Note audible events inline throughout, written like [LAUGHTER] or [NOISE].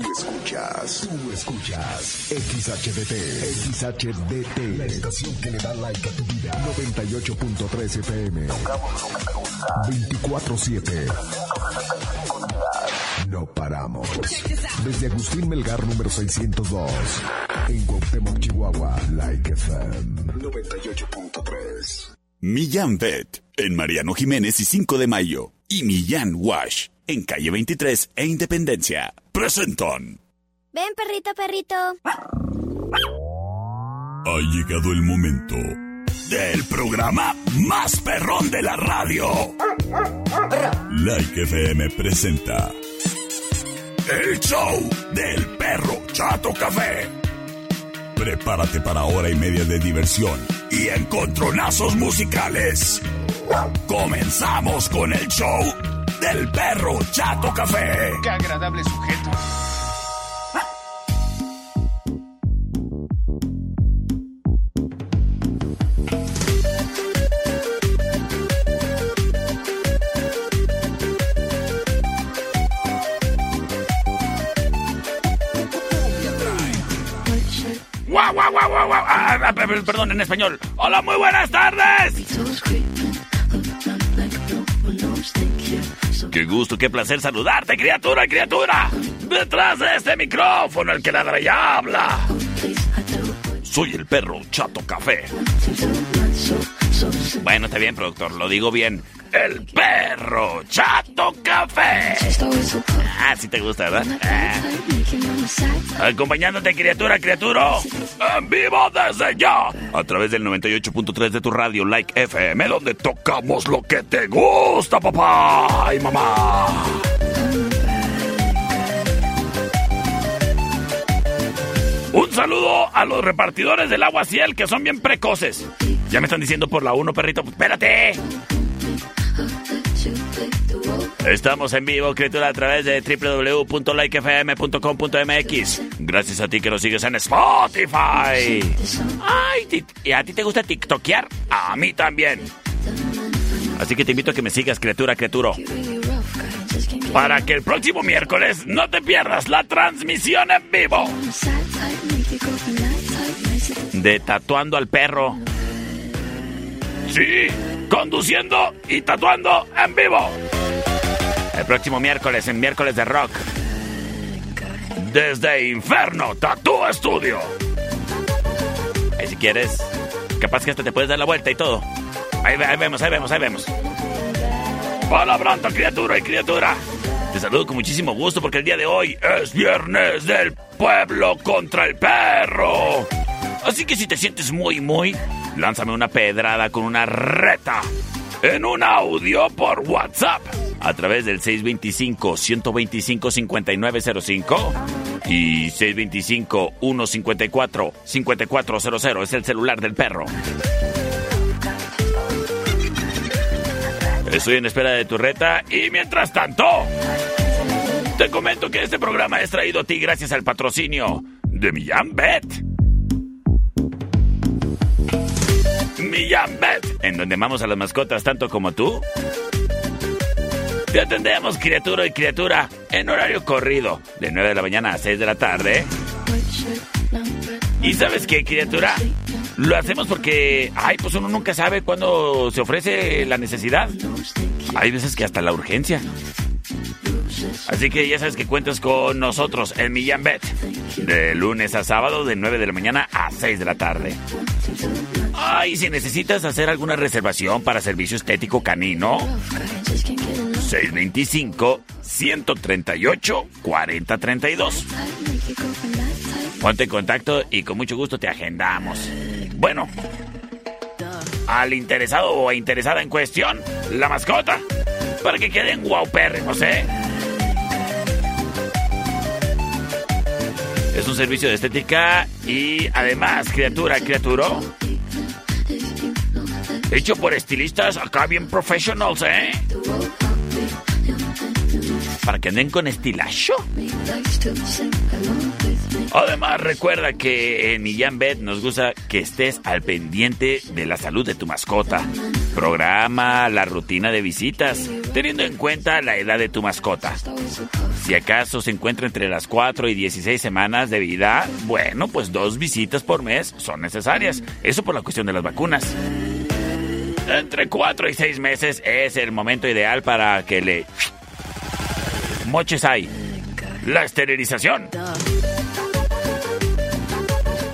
escuchas, tú escuchas XHDT, XHDT, la estación que le da like a tu vida. 98.3 FM. 24-7. No paramos. Desde Agustín Melgar número 602. En Cuauhtémoc, Chihuahua. Like FM 98.3. Millán Vet. En Mariano Jiménez y 5 de Mayo. Y Millán Wash. En calle 23 e Independencia. Presentan. Ven, perrito, perrito. Ha llegado el momento del programa más perrón de la radio. Like FM presenta el show del perro Chato Café. Prepárate para hora y media de diversión y encontronazos musicales. Comenzamos con el show del perro Chato Café. Qué agradable sujeto. ¡Guau, guau, guau, guau, guau! Ah, ah, per- perdón, en español. ¡Hola, muy buenas tardes! ¡Qué gusto, qué placer saludarte, criatura, criatura! Detrás de este micrófono, el que ladra y habla. Soy el perro Chato Café. Bueno, está bien, productor, lo digo bien. El perro Chato Café. Ah, sí te gusta, ¿verdad? Ah. Acompañándote, criatura, criatura, en vivo desde ya, a través del 98.3 de tu radio Like FM, donde tocamos lo que te gusta, papá y mamá. Un saludo a los repartidores del agua ciel que son bien precoces. Ya me están diciendo por la 1, perrito. ¡Espérate! Estamos en vivo, criatura, a través de www.likefm.com.mx. Gracias a ti que nos sigues en Spotify. Ay, ¿y a ti te gusta tiktokear? A mí también. Así que te invito a que me sigas, criatura, criatura. Para que el próximo miércoles no te pierdas la transmisión en vivo de Tatuando al Perro. Sí, conduciendo y tatuando en vivo. El próximo miércoles, en miércoles de rock. Desde Inferno Tattoo Studio. Ahí si quieres, capaz que hasta te puedes dar la vuelta y todo. Ahí, ahí vemos, ahí vemos, ahí vemos. Palabranta, criatura y criatura. Te saludo con muchísimo gusto porque el día de hoy es viernes del pueblo contra el perro. Así que si te sientes muy, muy, lánzame una pedrada con una reta en un audio por WhatsApp a través del 625-125-5905 y 625-154-5400 es el celular del perro. Estoy en espera de tu reta y mientras tanto, te comento que este programa es traído a ti gracias al patrocinio de Millán Bet. Millán en donde amamos a las mascotas tanto como tú. Te atendemos, criatura y criatura, en horario corrido, de 9 de la mañana a 6 de la tarde. ¿Y sabes qué, criatura? Lo hacemos porque, ay, pues uno nunca sabe cuándo se ofrece la necesidad. Hay veces que hasta la urgencia. Así que ya sabes que cuentas con nosotros en Millán Bet. De lunes a sábado, de 9 de la mañana a 6 de la tarde. Ay, si necesitas hacer alguna reservación para servicio estético canino, 625-138-4032. Ponte en contacto y con mucho gusto te agendamos. Bueno, al interesado o interesada en cuestión, la mascota, para que queden guaupérrimos, ¿eh? Es un servicio de estética y además, criatura, criatura, hecho por estilistas acá bien professionals, ¿eh? para que anden con estilacho. Además, recuerda que en Millán Bet nos gusta que estés al pendiente de la salud de tu mascota. Programa la rutina de visitas, teniendo en cuenta la edad de tu mascota. Si acaso se encuentra entre las 4 y 16 semanas de vida, bueno, pues dos visitas por mes son necesarias. Eso por la cuestión de las vacunas. Entre 4 y 6 meses es el momento ideal para que le moches ahí. La esterilización.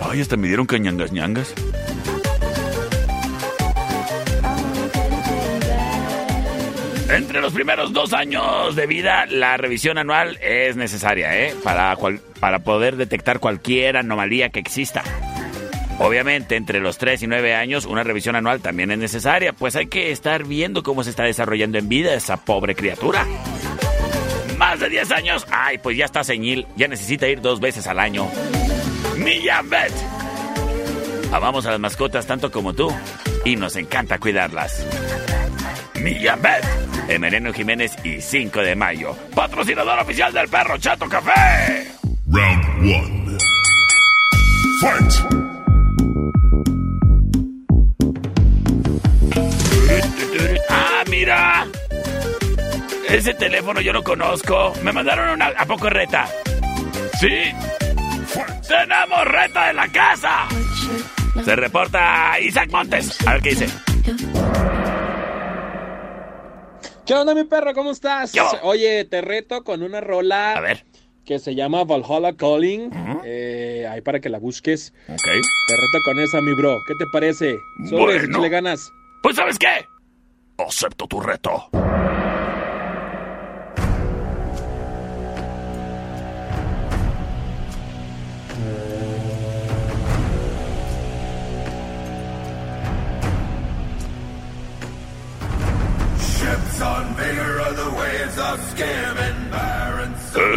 Ay, hasta me dieron cañangas ñangas. Entre los primeros dos años de vida, la revisión anual es necesaria, ¿eh? Para, para poder detectar cualquier anomalía que exista. Obviamente, entre los 3 y 9 años, una revisión anual también es necesaria, pues hay que estar viendo cómo se está desarrollando en vida esa pobre criatura. Más de 10 años, ay, pues ya está señil, ya necesita ir dos veces al año. Millán Bet. Amamos a las mascotas tanto como tú y nos encanta cuidarlas. Millán Bet. Emereno Jiménez y 5 de mayo. Patrocinador oficial del perro Chato Café. Round 1. Fight. Ah, mira. Ese teléfono yo lo conozco. Me mandaron una... ¿A poco reta? Sí. ¡Tenemos reta en la casa! Se reporta Isaac Montes. A ver qué dice. ¿Qué onda, mi perro? ¿Cómo estás? Yo. Oye, te reto con una rola A ver. que se llama Valhalla Calling. Eh, ahí para que la busques. Ok. Te reto con esa, mi bro. ¿Qué te parece? Sobre, Bueno. le ganas. Pues ¿sabes qué? Acepto tu reto.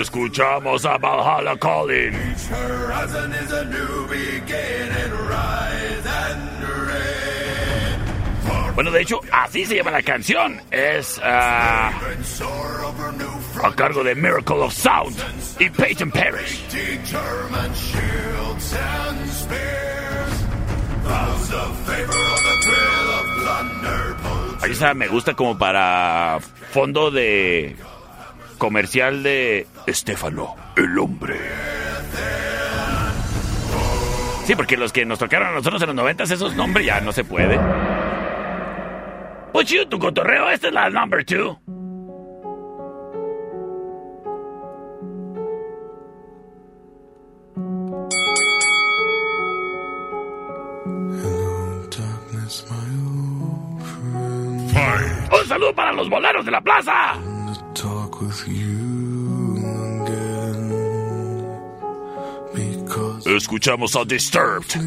Escuchamos a Valhalla Calling. Bueno, de hecho, así se llama la canción. Es ah, a cargo de Miracle of Sound y Peyton Parrish. Ahí está, me gusta como para fondo de comercial de Estefano, el hombre. Sí, porque los que nos tocaron a nosotros en los noventas, esos nombres ya no se puede. Pues tu cotorreo, esta es la number two. Saludo para los boleros de la plaza. To talk with you again. Because Escuchamos a Disturbed.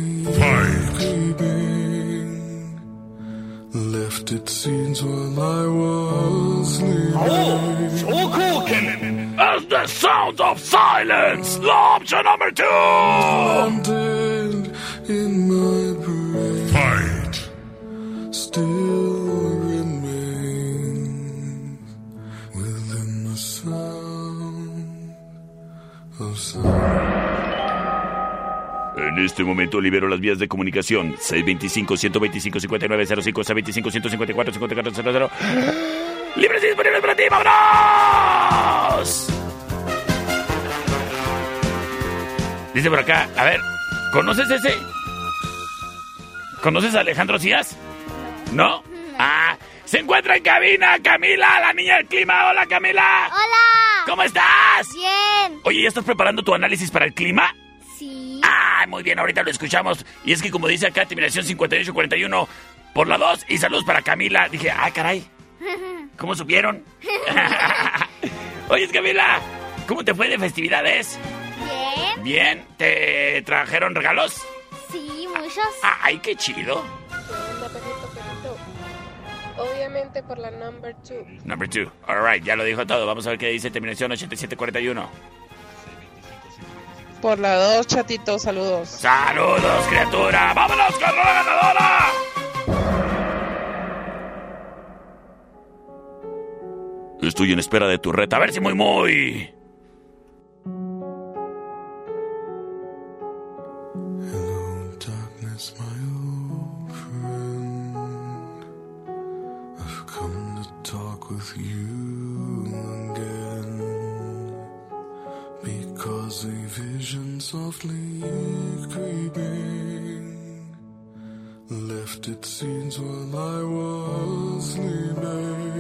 Left its scenes while I was oh, leaving. As the sound of silence, option number two. In my brain. Fight. Still En este momento libero las vías de comunicación 625-125-5905, 625-154-5400. ¡Libres y disponibles para ti! ¡Vámonos! Dice por acá, a ver, ¿conoces ese? ¿Conoces a Alejandro Cías? ¿No? Ah, se encuentra en cabina Camila, la niña del clima. Hola Camila. ¡Hola! ¿Cómo estás? Bien. Oye, ¿ya estás preparando tu análisis para el clima? Ah, muy bien, ahorita lo escuchamos. Y es que como dice acá, terminación 5841 por la 2 y saludos para Camila. Dije, ah, caray. [LAUGHS] ¿Cómo supieron? [LAUGHS] Oye, Camila, ¿cómo te fue de festividades? Bien. Bien, ¿te trajeron regalos? Sí, muchos. Ay, qué chido. Anda, perrito, perrito. Obviamente por la number two. Number two. All right, ya lo dijo todo. Vamos a ver qué dice terminación 8741. Por la dos, chatito, saludos. ¡Saludos, criatura! ¡Vámonos con la ganadora! Estoy en espera de tu reta. A ver si muy, muy. Left its seeds while I was sleeping.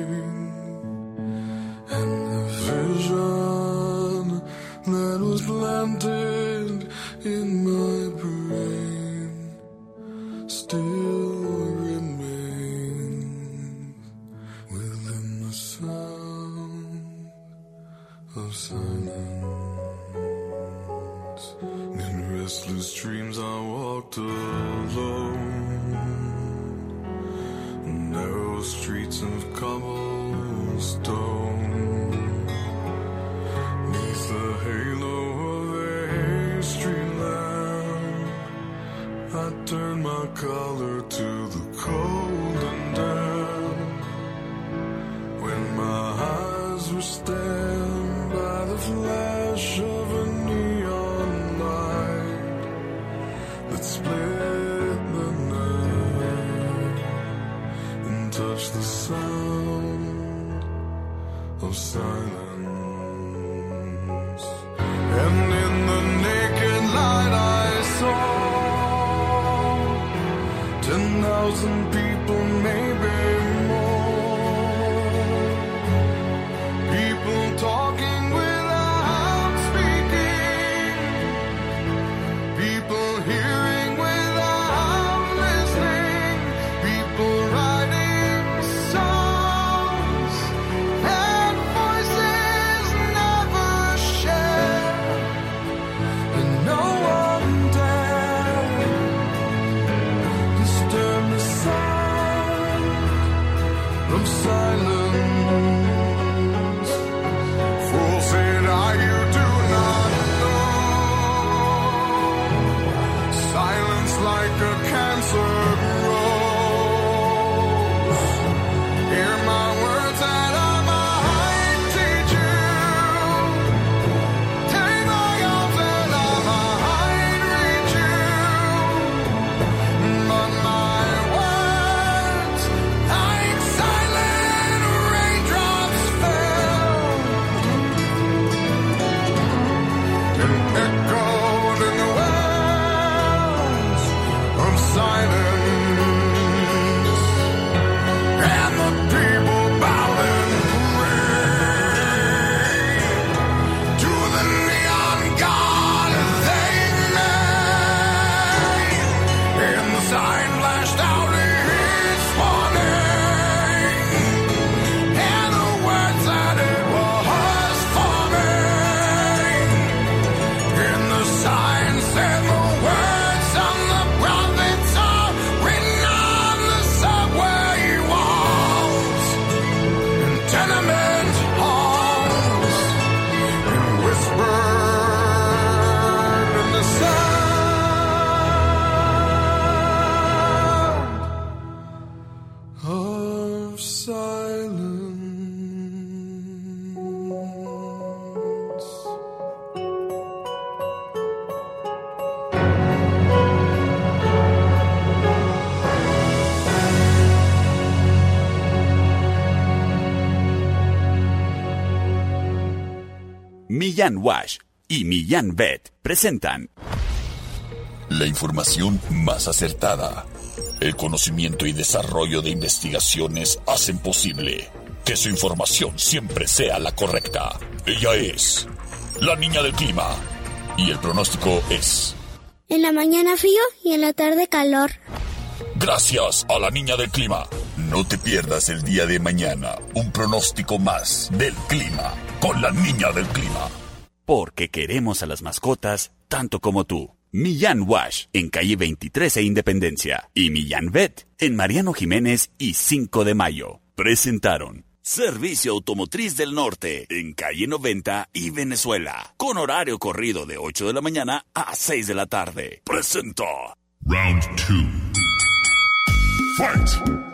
Millán Wash y Millán Vet presentan La información más acertada. El conocimiento y desarrollo de investigaciones hacen posible que su información siempre sea la correcta. Ella es la niña del clima. Y el pronóstico es... En la mañana frío y en la tarde calor. Gracias a la niña del clima. No te pierdas el día de mañana un pronóstico más del clima con la niña del clima. Porque queremos a las mascotas tanto como tú. Millán Wash en calle 23 e Independencia y Millán Vet en Mariano Jiménez y 5 de Mayo. Presentaron Servicio Automotriz del Norte en calle 90 y Venezuela, con horario corrido de 8 de la mañana a 6 de la tarde. Presenta Round two. Fight!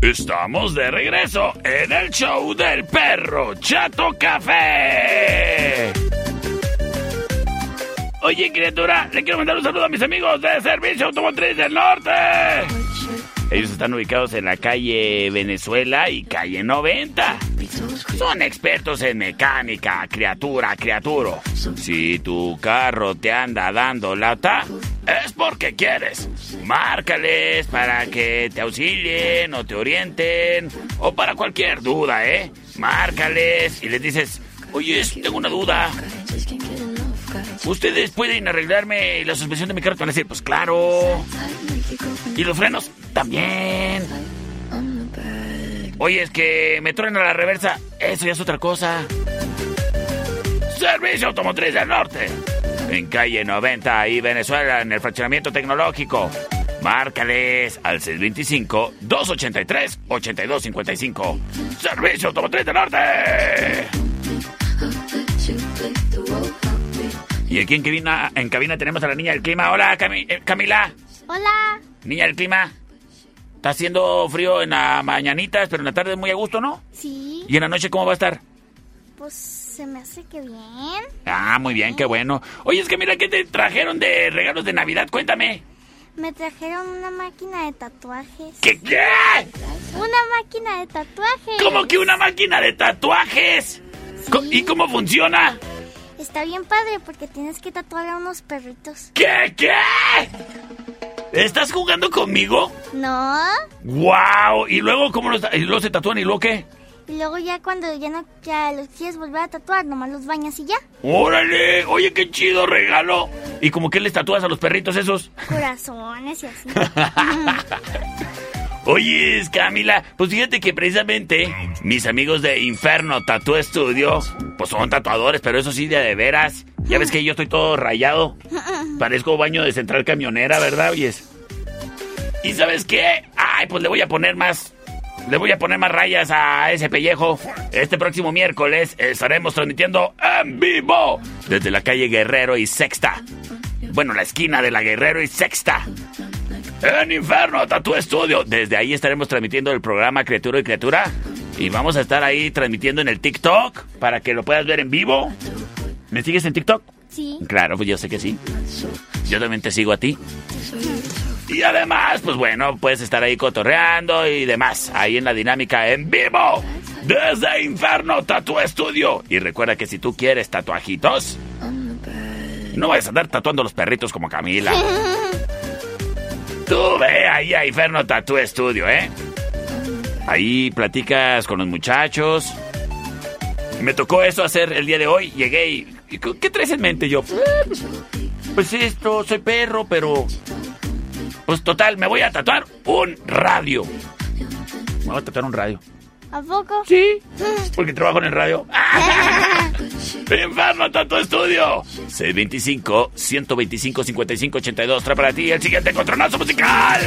Estamos de regreso en el show del perro Chato Café. Oye, criatura, le quiero mandar un saludo a mis amigos de Servicio Automotriz del Norte. Ellos están ubicados en la calle Venezuela y calle 90. Son expertos en mecánica, criatura, criaturo. Si tu carro te anda dando lata, es porque quieres. Márcales para que te auxilien o te orienten o para cualquier duda, ¿eh? Márcales y les dices, oye, tengo una duda. ¿Ustedes pueden arreglarme la suspensión de mi carro? Te decir, pues claro. ¿Y los frenos? También. Oye, es que me truena la reversa. Eso ya es otra cosa. Servicio Automotriz del Norte. En calle 90 y Venezuela, en el fraccionamiento tecnológico. Márcales al 625-283-8255. Servicio Automotriz del Norte. Y aquí en cabina, en cabina tenemos a la niña del clima. Hola, Cami- eh, Camila. Hola. Niña del clima. Está haciendo frío en las mañanitas, pero en la tarde muy a gusto, ¿no? Sí, ¿Y en la noche cómo va a estar? pues se me hace que bien. Ah, muy bien, qué bueno. Oye, es que mira, ¿qué te trajeron de regalos de Navidad? Cuéntame. Me trajeron una máquina de tatuajes. ¿Qué qué? Una máquina de tatuajes. ¿Cómo que una máquina de tatuajes? ¿Y cómo funciona? Está bien padre porque tienes que tatuar a unos perritos. ¿Qué qué? ¿Estás jugando conmigo? ¿No? ¡Wow! ¿Y luego cómo los, y luego se tatúan y luego qué? Y luego ya cuando ya no ya los quieres volver a tatuar, nomás los bañas y ya. ¡Órale! Oye, qué chido regalo. ¿Y como que les tatúas a los perritos esos? Corazones y así. [LAUGHS] Oye, Camila, pues fíjate que precisamente mis amigos de Inferno Tattoo Studio, pues son tatuadores, pero eso sí, de, de veras. Ya ves que yo estoy todo rayado. Parezco baño de central camionera, ¿verdad? Oyes. ¿Y sabes qué? Ay, pues le voy a poner más. Le voy a poner más rayas a ese pellejo. Este próximo miércoles estaremos transmitiendo en vivo desde la calle Guerrero y Sexta. Bueno, la esquina de la Guerrero y Sexta. En Inferno Tattoo Studio. Desde ahí estaremos transmitiendo el programa Criatura y Criatura. Y vamos a estar ahí transmitiendo en el TikTok para que lo puedas ver en vivo. ¿Me sigues en TikTok? Sí. Claro, pues yo sé que sí. Yo también te sigo a ti. Y además, pues bueno, puedes estar ahí cotorreando y demás. Ahí en la dinámica en vivo. Desde Inferno Tattoo Studio. Y recuerda que si tú quieres tatuajitos, no vayas a andar tatuando los perritos como Camila. [LAUGHS] Tú ve ahí a Inferno Tattoo Studio, ¿eh? Ahí platicas con los muchachos. Me tocó eso hacer el día de hoy. Llegué y... ¿Qué traes en mente yo? Pues esto, soy perro, pero... Pues total, me voy a tatuar un radio. Me voy a tatuar un radio. ¿A poco? Sí, porque trabajo en el radio. Inferno Tattoo Studio. 625-125-5582. Trae para ti el siguiente contronazo musical.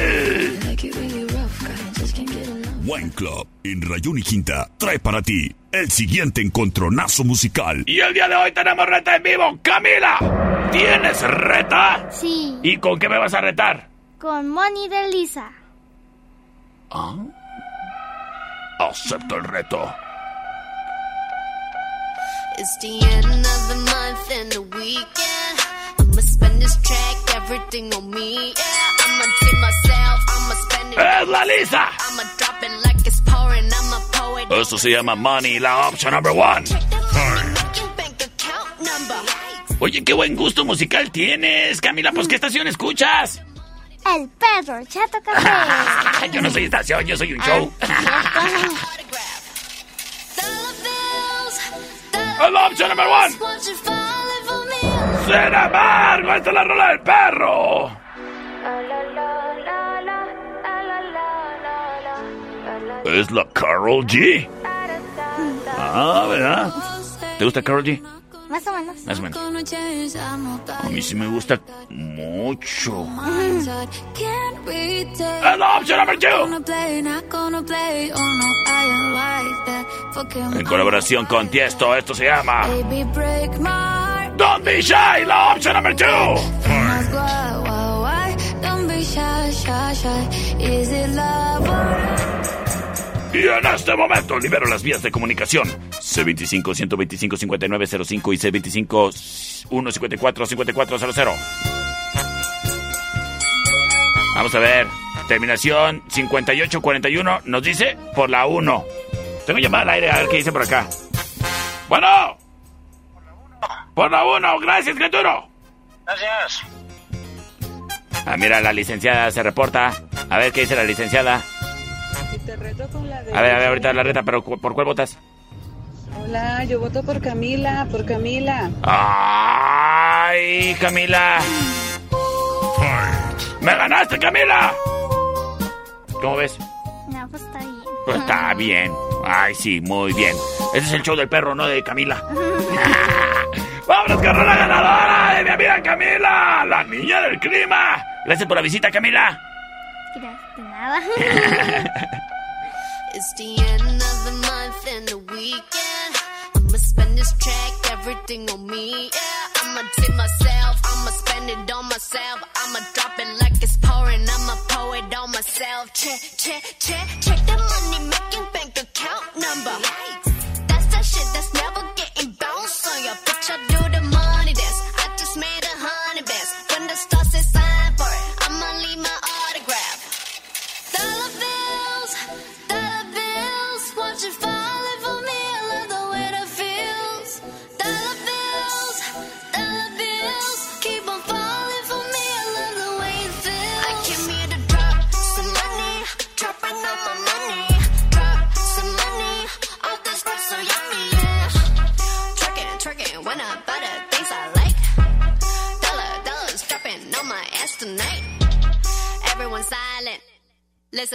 Wine Club en Rayón y Quinta trae para ti el siguiente encontronazo musical. Y el día de hoy tenemos reta en vivo. Camila, ¿tienes reta? Sí. ¿Y con qué me vas a retar? Con Moni de Lisa. ¿Ah? Acepto el reto. It's the end of the month and the weekend. I'ma spend this track, everything on me. Yeah, I'ma tip myself, I'ma spend it. ¡Es la Lisa! I'ma drop it like it's pouring, I'ma pour it. Esto se llama Money, la opción number one. Oye, qué buen gusto musical tienes, Camila. Pues, ¿qué estación escuchas? El perro chato café. [LAUGHS] yo no soy estación, yo soy un show. Dollar bills, dollar ¡Es la opción for me? Sin embargo, esta es la rola del perro. Es la Carol G. Ah, ¿verdad? ¿Te gusta Carol G? más o menos. Más o menos. A mí sí me gusta mucho. Mm. Es la opción En colaboración con Tiesto, esto se llama... Don't be shy, la opción número 2. Y en este momento libero las vías de comunicación. C25-125-5905 y C25-154-5400. Vamos a ver. Terminación 5841 nos dice por la 1. Tengo llamada al aire a ver qué dice por acá. Bueno. Por la 1. Gracias, criatura. Gracias. Ah, mira, la licenciada se reporta. A ver qué dice la licenciada. Y te reto con la de... A ver, a ver, ahorita la reta, pero ¿cu- ¿por cuál votas? Hola, yo voto por Camila, por Camila. ¡Ay, Camila! ¡Me ganaste, Camila! ¿Cómo ves? No, pues está bien. Pues está bien. Ay, sí, muy bien. Ese es el show del perro, no de Camila. [LAUGHS] [LAUGHS] ¡Vámonos con la ganadora de mi amiga Camila! ¡La niña del clima! Gracias por la visita, Camila. Nada. [LAUGHS] It's the end of the month and the weekend. I'ma spend this track, everything on me. Yeah, I'ma tip myself, I'ma spend it on myself. I'ma drop it like it's pouring, I'ma pour it on myself. Check, check, check, check the money making bank account number. That's that shit that's never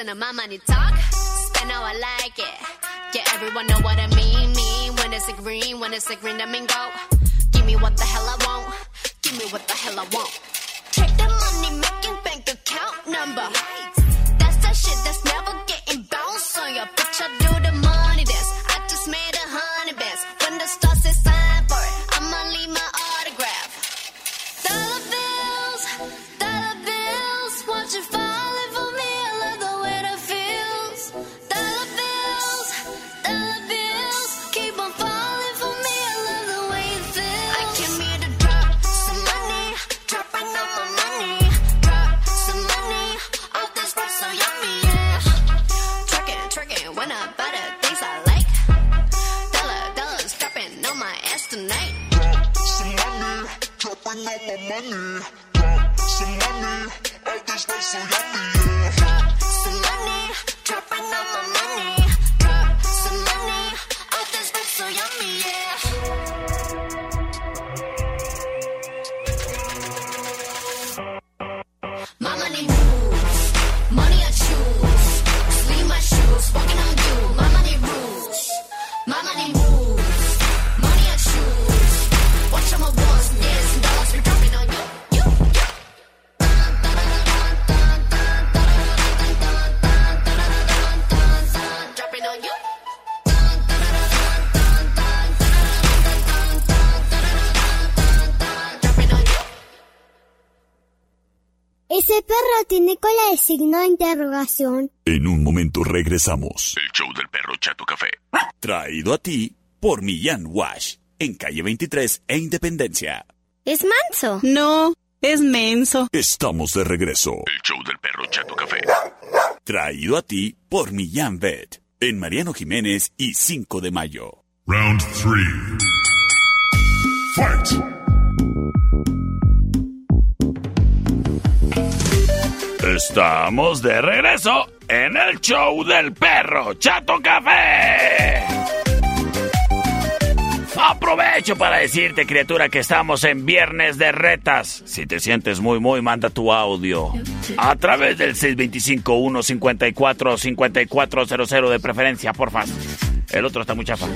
To my money talk, spend how I like it. Yeah, everyone know what I mean. Mean when it's a green, when it's a green, I mean go. Give me what the hell I want. Give me what the hell I want. Check the money making bank account number. En un momento regresamos. El show del perro Chato Café. Traído a ti por Millán Wash. En calle 23 e Independencia. ¿Es manso? No, es menso. Estamos de regreso. El show del perro Chato Café. Traído a ti por Millán Vet. En Mariano Jiménez y 5 de mayo. Round three. Fight! Estamos de regreso en el show del perro Chato Café. Aprovecho para decirte, criatura, que estamos en viernes de retas. Si te sientes muy, muy, manda tu audio a través del 625-154-5400 de preferencia, porfa. El otro está muy chafa.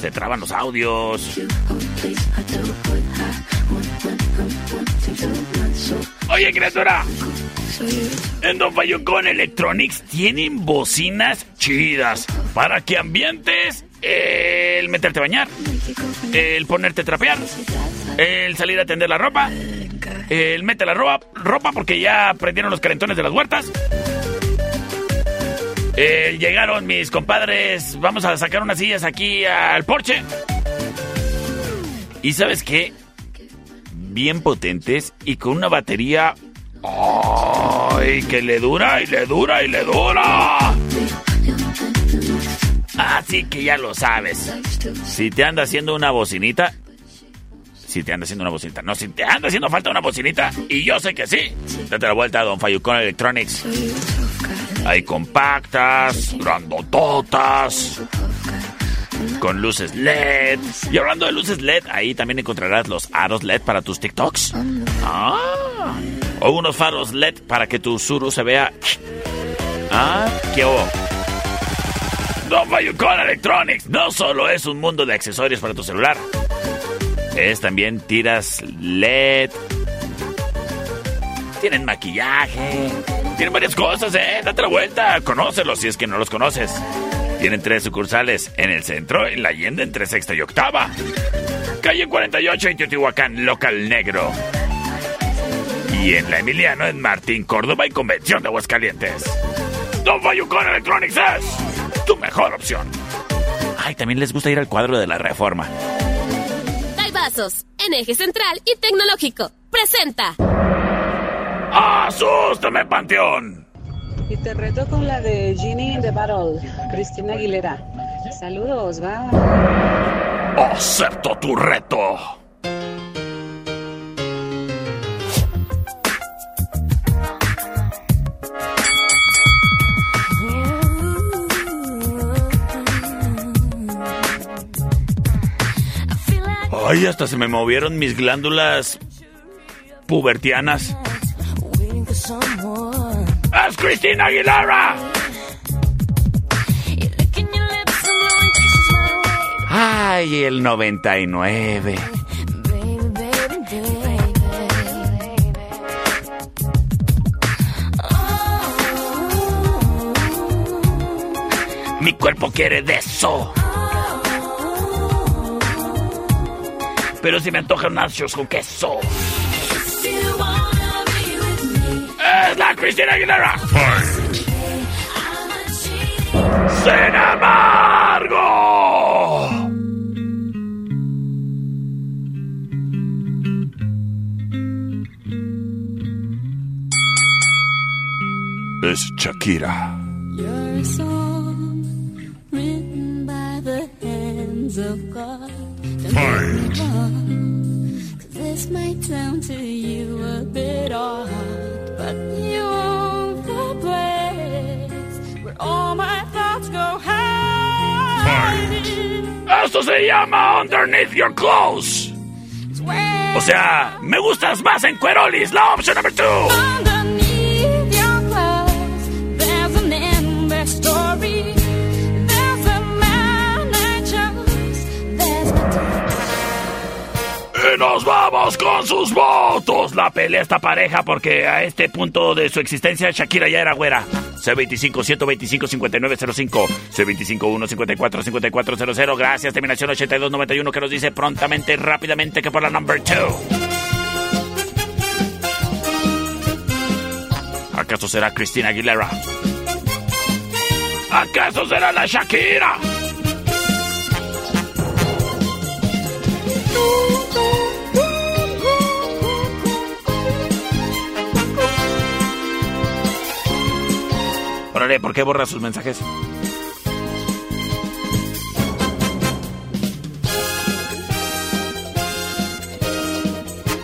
Se traban los audios. Oye, criatura. En Don Fayocón Electronics tienen bocinas chidas para que ambientes el meterte a bañar, el ponerte a trapear, el salir a tender la ropa, el mete la ropa, ropa porque ya prendieron los calentones de las huertas. Eh, llegaron mis compadres. Vamos a sacar unas sillas aquí al porche. ¿Y sabes qué? Bien potentes y con una batería. ¡Ay! Que le dura y le dura y le dura. Así que ya lo sabes. Si te anda haciendo una bocinita. Si te anda haciendo una bocinita. No, si te anda haciendo falta una bocinita. Y yo sé que sí. Date la vuelta a Don Fayucón Electronics. Hay compactas, grandototas, con luces LED. Y hablando de luces LED, ahí también encontrarás los aros LED para tus TikToks. Ah, o unos faros LED para que tu Suru se vea. Ah, qué hubo. Don Fayucón Electronics no solo es un mundo de accesorios para tu celular, es también tiras LED. Tienen maquillaje. Tienen varias cosas, ¿eh? Date la vuelta. Conócelos si es que no los conoces. Tienen tres sucursales en el centro, en la Allende, entre sexta y octava. Calle 48 en Teotihuacán, local negro. Y en la Emiliano, en Martín, Córdoba y Convención de Aguascalientes. Don Fayucón Electronics es tu mejor opción. Ay, también les gusta ir al cuadro de la reforma. Vasos, en eje central y tecnológico. Presenta. ¡Asústame, Panteón! Y te reto con la de Ginny in the Battle, Cristina Aguilera. Saludos, va. ¡Acepto tu reto! Ay, hasta se me movieron mis glándulas pubertianas. ¡Es Cristina Aguilera! Ay, el 99. Mi cuerpo quiere de eso. Pero si me antojan nachos con queso. Es la Cristina Aguilera. Sin embargo. Es Shakira. You're a song written by the hands of God. Me this might sound to you a bit odd, but you're the place where all my thoughts go hiding. Esto se llama Underneath Your Clothes. O sea, me gustas más en Cuerolis, la opción número 2. Nos vamos con sus votos. La pelea esta pareja porque a este punto de su existencia Shakira ya era güera. C25-125-5905. C25-154-5400. Gracias, terminación 8291 que nos dice prontamente, rápidamente que por la number 2. ¿Acaso será Cristina Aguilera? ¿Acaso será la Shakira? Órale, ¿por qué borra sus mensajes?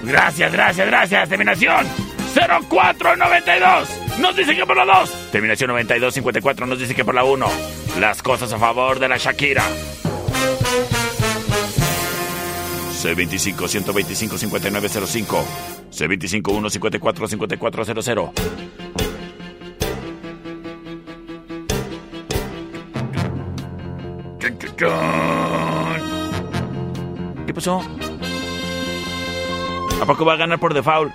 Gracias, gracias, gracias. Terminación 0492. Nos dice que por la 2. Terminación 9254 nos dice que por la 1. Las cosas a favor de la Shakira. C25 125 5905. C25 154 5400. ¿A poco va a ganar por default?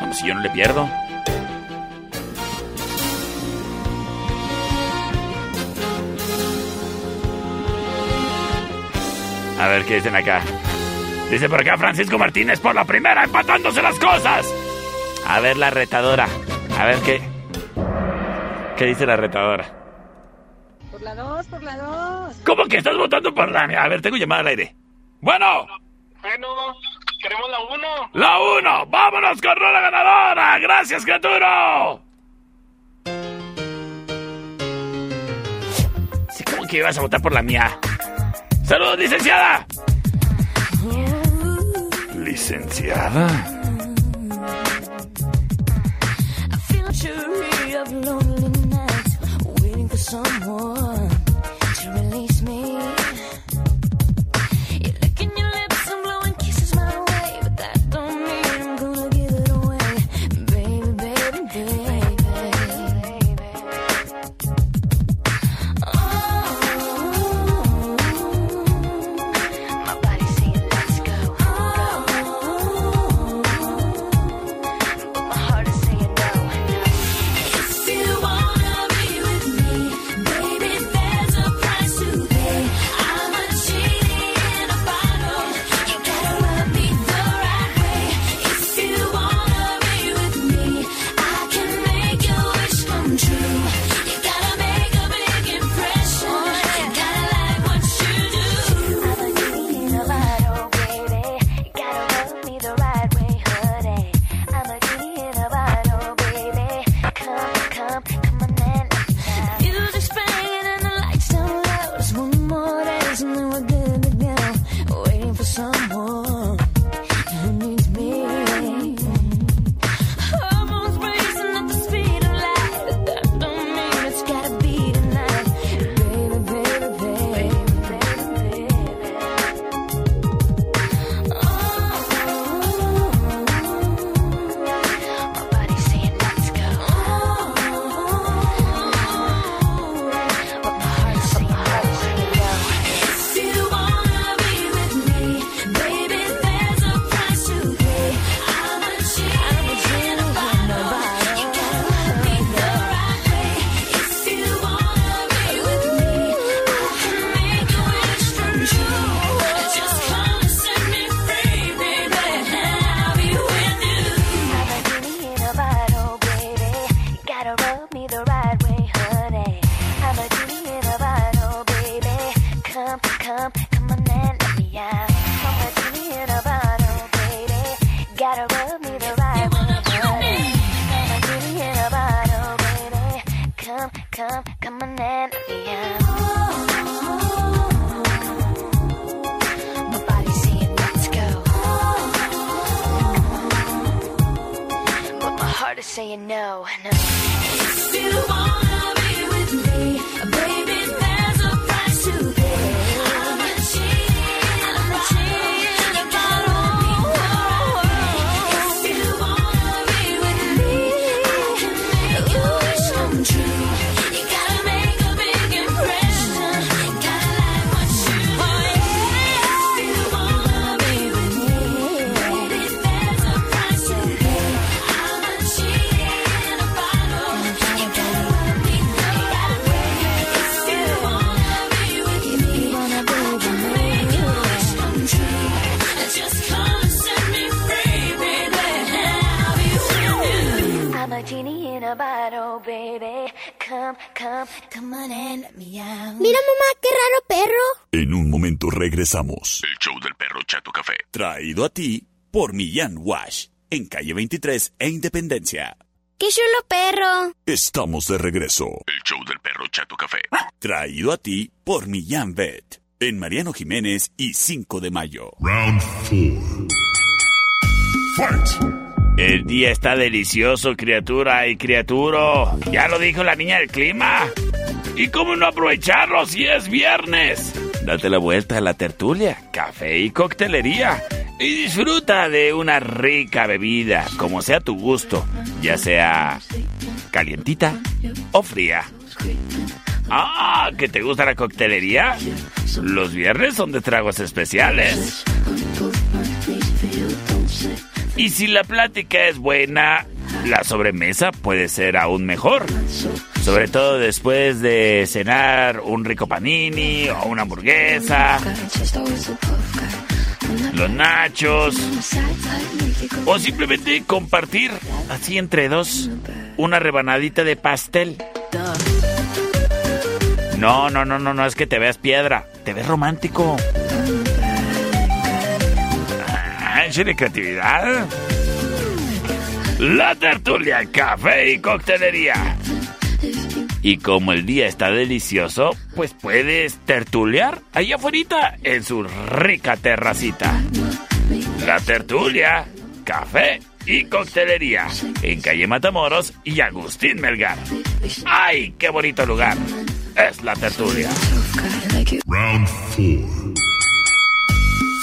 No, si yo no le pierdo. A ver qué dicen acá. Dice por acá Francisco Martínez por la primera empatándose las cosas. A ver la retadora. A ver qué. ¿Qué dice la retadora? Por la dos, por la dos. ¿Cómo que estás votando por la mía? A ver, tengo llamada al aire. Bueno, Bueno, queremos la uno. la uno. Vámonos con la ganadora. Gracias, criatura. Sí, ¿cómo que ibas a votar por la mía? Saludos, licenciada. Licenciada. Someone regresamos. El show del perro Chato Café. Traído a ti por Millán Wash. En calle 23 e Independencia. ¡Qué chulo perro! Estamos de regreso. El show del perro Chato Café. Traído a ti por Millán Vet. En Mariano Jiménez y 5 de mayo. Round 4. Fight. El día está delicioso, criatura y criaturo. Ya lo dijo la niña del clima. ¿Y cómo no aprovecharlo si es viernes? Date la vuelta a la tertulia, café y coctelería. Y disfruta de una rica bebida, como sea tu gusto, ya sea calientita o fría. Ah, ¿que te gusta la coctelería? Los viernes son de tragos especiales. Y si la plática es buena, la sobremesa puede ser aún mejor. Sobre todo después de cenar un rico panini o una hamburguesa, los nachos, o simplemente compartir así entre dos una rebanadita de pastel. No, no, no, no, no es que te veas piedra, te ves romántico. Ah, creatividad. La tertulia, café y coctelería. Y como el día está delicioso, pues puedes tertuliar allá afuera en su rica terracita. La tertulia, café y coctelería en calle Matamoros y Agustín Melgar. ¡Ay, qué bonito lugar! Es la tertulia. Round 4.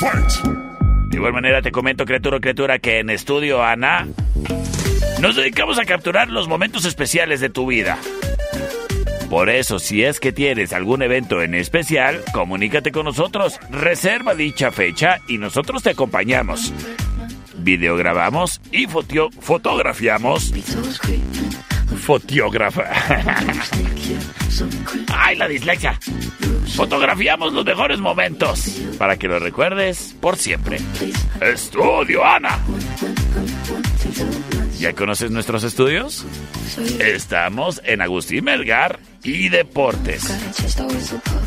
Fight. De igual manera te comento, criatura criatura, que en Estudio Ana nos dedicamos a capturar los momentos especiales de tu vida. Por eso, si es que tienes algún evento en especial, comunícate con nosotros, reserva dicha fecha y nosotros te acompañamos. Videograbamos y fotio- fotografiamos. Fotógrafa. [LAUGHS] ¡Ay, la dislexia! Fotografiamos los mejores momentos para que los recuerdes por siempre. Estudio Ana. ¿Ya conoces nuestros estudios? Estamos en Agustín Melgar y Deportes.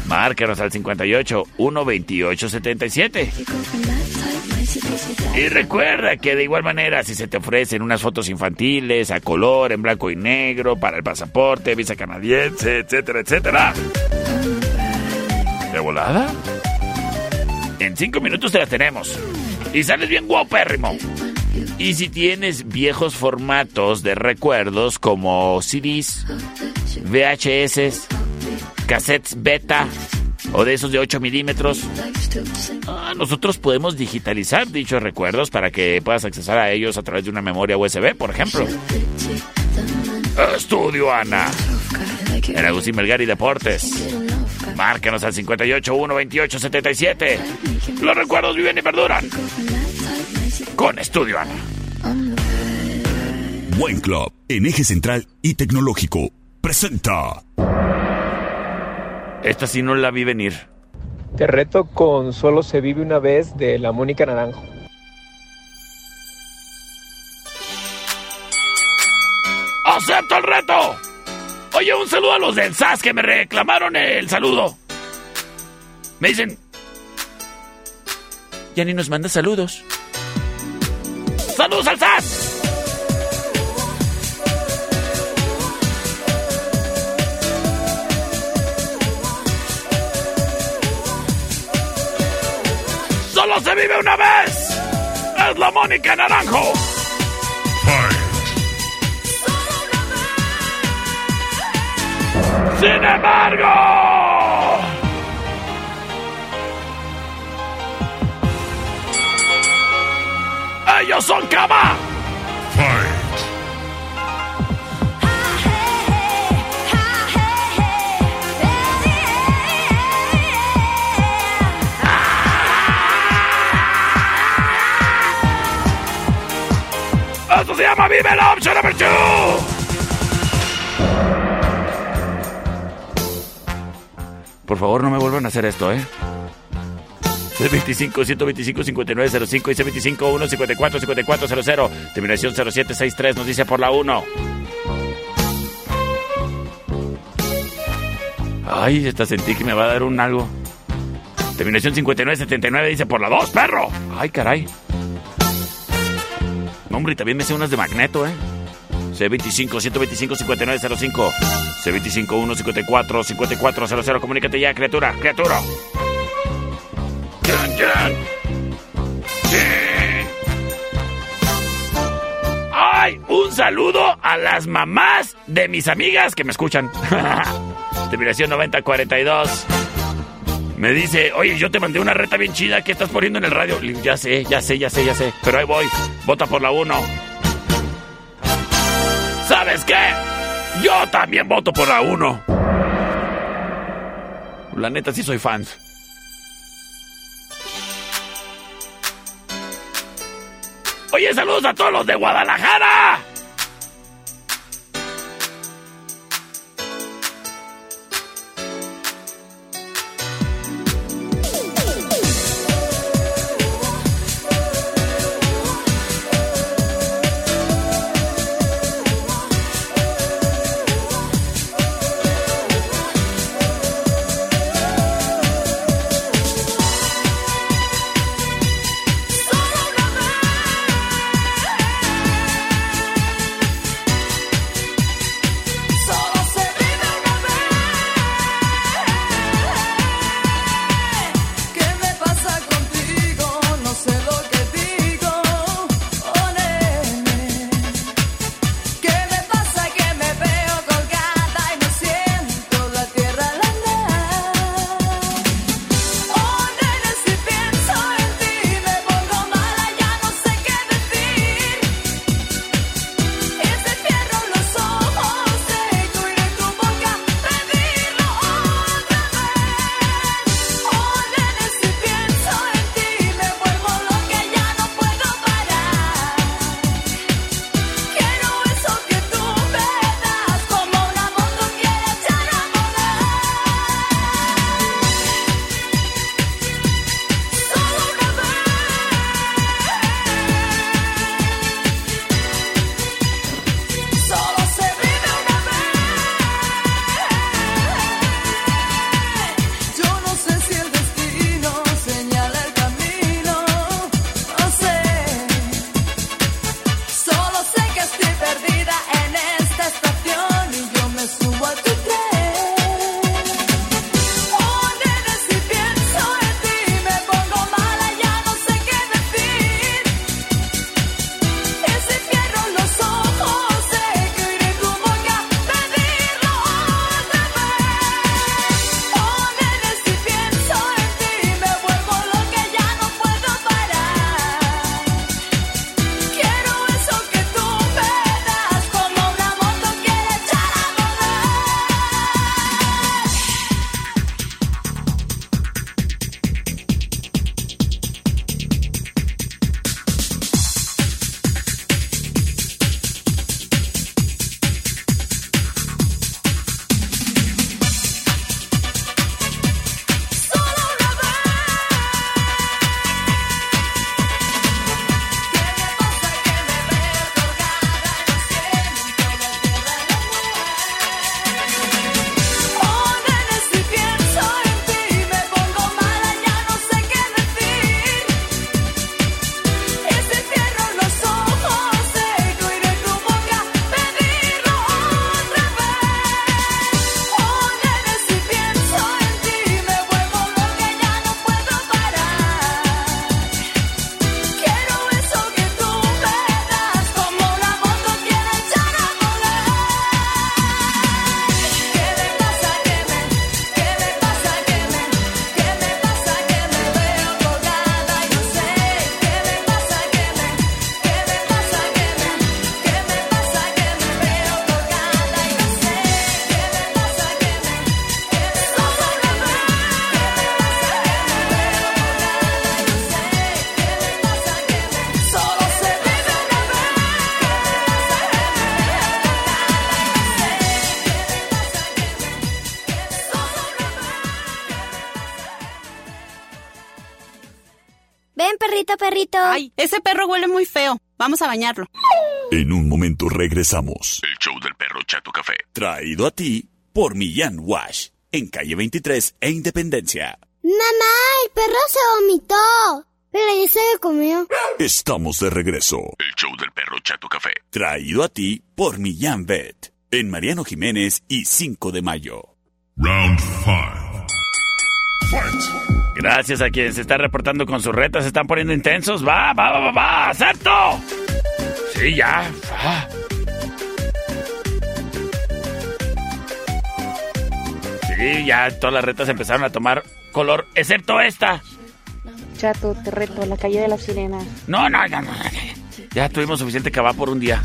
Márcanos al 58 128 77. Y recuerda que de igual manera, si se te ofrecen unas fotos infantiles a color, en blanco y negro, para el pasaporte, visa canadiense, etcétera, etcétera. ¿De volada? En cinco minutos te las tenemos. Y sales bien guapérrimo. Y si tienes viejos formatos de recuerdos como CDs, VHS, cassettes beta o de esos de 8 milímetros, ah, nosotros podemos digitalizar dichos recuerdos para que puedas accesar a ellos a través de una memoria USB, por ejemplo. Estudio Ana. En Agustín Melgar y Deportes. Márcanos al 58 128 77. Los recuerdos viven y perduran. Con Estudio Ana. Buen Club, en eje central y tecnológico, presenta. Esta sí no la vi venir. Te reto con Solo se vive una vez de la Mónica Naranjo. ¡Acepto el reto! Oye, un saludo a los del SAS que me reclamaron el saludo. Me dicen... Ya ni nos manda saludos. ¡Saludos al SAS! ¡Solo se vive una vez! ¡Es la Mónica Naranjo! Sin embargo, ellos son cama. Esto se llama Vive la Option Number 2. Por favor, no me vuelvan a hacer esto, ¿eh? C25 125 5905 y C25 154 5400. Terminación 0763 nos dice por la 1. Ay, esta sentí que me va a dar un algo. Terminación 5979 dice por la 2, perro. Ay, caray. No, hombre, también me sé unas de magneto, ¿eh? C25 125 5905 C25 154 5400 Comunícate ya, criatura, criatura. ¡Ay! Un saludo a las mamás de mis amigas que me escuchan. [LAUGHS] Terminación 9042. Me dice, oye, yo te mandé una reta bien chida que estás poniendo en el radio. Ya sé, ya sé, ya sé, ya sé. Pero ahí voy. Vota por la 1. ¿Sabes qué? Yo también voto por la 1. La neta sí soy fan. Oye, saludos a todos los de Guadalajara. Ese perro huele muy feo. Vamos a bañarlo. En un momento regresamos. El show del perro Chato Café. Traído a ti por Millán Wash. En calle 23 e Independencia. Mamá, el perro se vomitó. Pero ya se lo comió. Estamos de regreso. El show del perro Chato Café. Traído a ti por Millán Vet. En Mariano Jiménez y 5 de mayo. Round 5. Gracias a quien se está reportando con sus retas, se están poniendo intensos. ¡Va, va, va, va, va! ¡Acerto! Sí, ya. Ah. Sí, ya todas las retas empezaron a tomar color, excepto esta. Chato, te reto, la calle de las sirenas. No, no, no, no. Ya tuvimos suficiente cava por un día.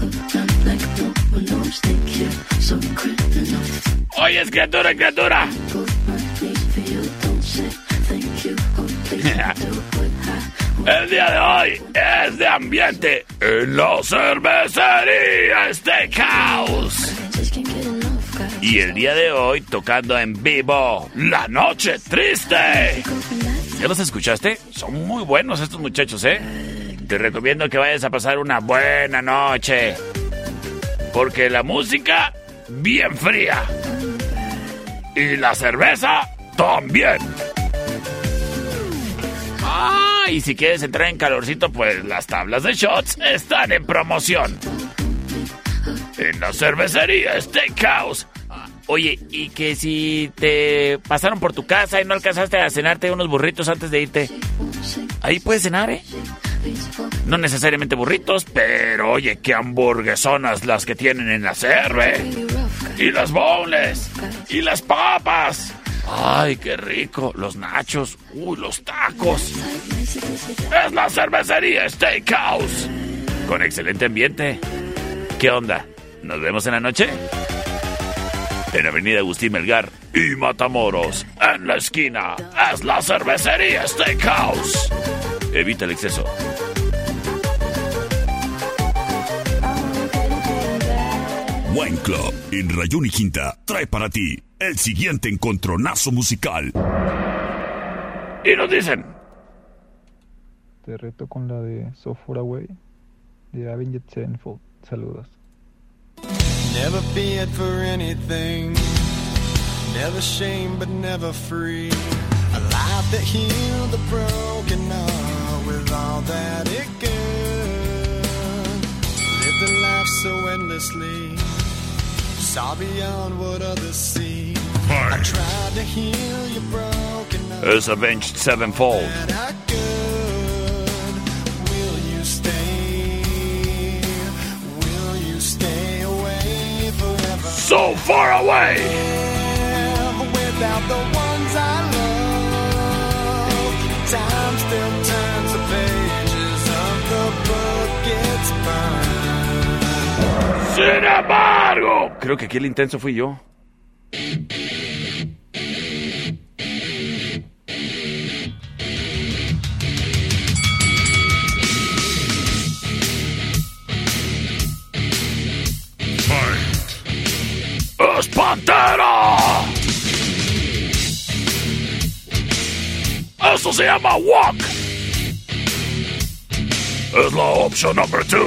Oye, es criatura, criatura. [LAUGHS] El día de hoy es de ambiente en la cervecería Steakhouse. Y el día de hoy tocando en vivo La Noche Triste. ¿Ya los escuchaste? Son muy buenos estos muchachos, ¿eh? Te recomiendo que vayas a pasar una buena noche. Porque la música, bien fría. Y la cerveza, también. Ah, y si quieres entrar en calorcito, pues las tablas de shots están en promoción. En la cervecería Steakhouse. Oye, y que si te pasaron por tu casa y no alcanzaste a cenarte unos burritos antes de irte, ahí puedes cenar, ¿eh? No necesariamente burritos, pero oye, qué hamburguesonas las que tienen en la cerve. Y las bowls. Y las papas. Ay, qué rico. Los nachos. Uy, los tacos. Es la cervecería Steakhouse. Con excelente ambiente. ¿Qué onda? ¿Nos vemos en la noche? En Avenida Agustín Melgar y Matamoros. En la esquina. Es la cervecería Steakhouse. Evita el exceso. Wine Club en Rayón y Quinta trae para ti el siguiente encontronazo musical. Y nos dicen. Te reto con la de So Far Away de Avenged Sevenfold. Saludos. Never feared for anything. Never shame, but never free. A life that healed the broken heart with all that it could. Lived a life so endlessly. Saw beyond what others see. I tried to heal your broken heart. Es Avenged Sevenfold. that I could. Will you stay? Will you stay away forever? So far away. Without the ones I love, time still turns the pages of the book it's burned. Sin embargo. Creo que aquí el intenso fui yo. Se llama Walk. Es la opción number two.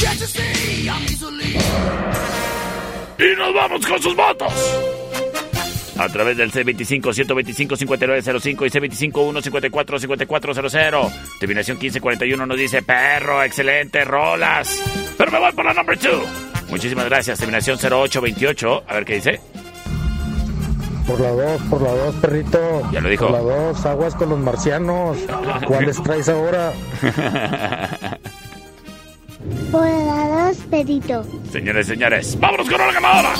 Can't you see I'm easily Y nos vamos con sus votos. A través del C25-125-5905 y C25-154-5400. Terminación 1541 nos dice, perro, excelente, rolas. Pero me voy por la number 2. Muchísimas gracias. Terminación 0828. A ver qué dice. Por la 2, por la 2, perrito. Ya lo dijo. Por la 2, aguas con los marcianos. [LAUGHS] ¿Cuáles traes ahora? Por la dos, perrito. Señores, señores, vámonos con una ganadora.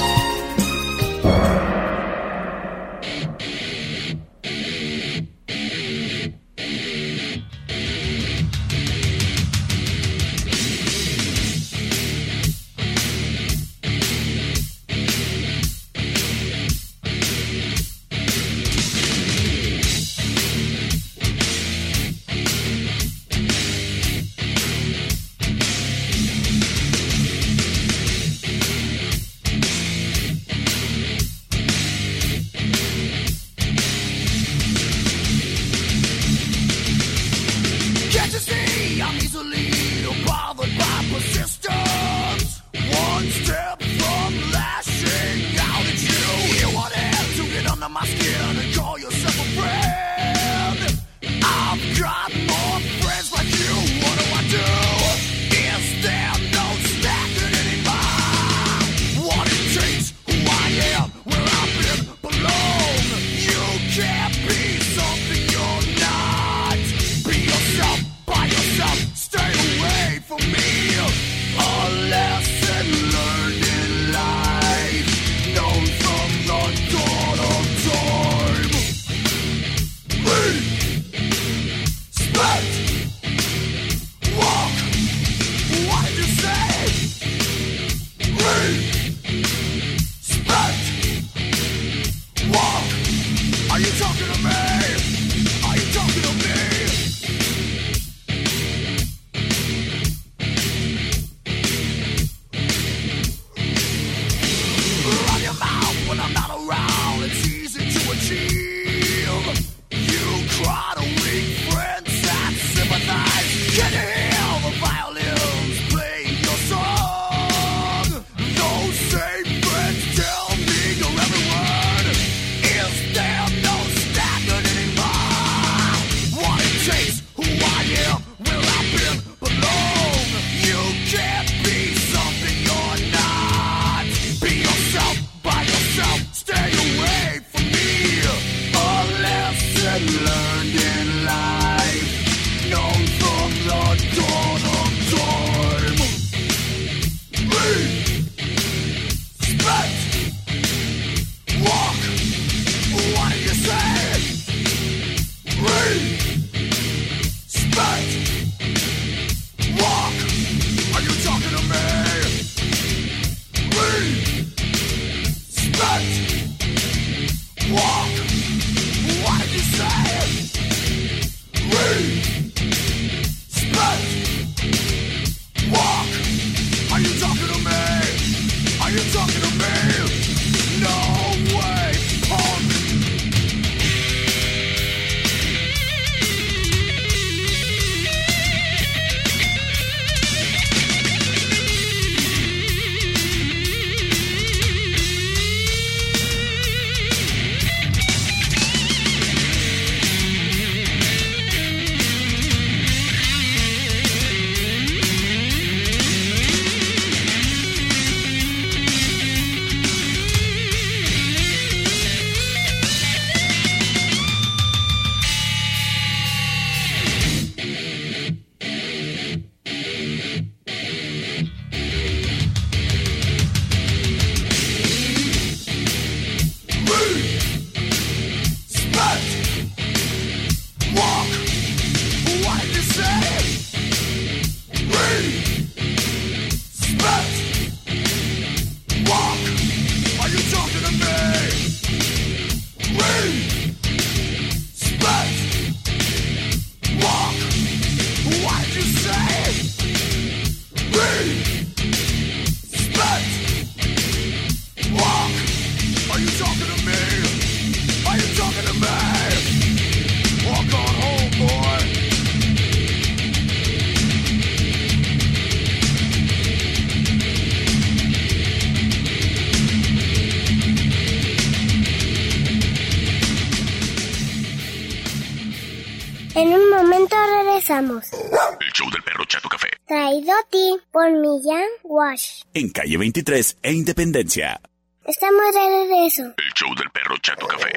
Por Millán Wash. En calle 23 e Independencia. Estamos de regreso. El show del perro Chato Café.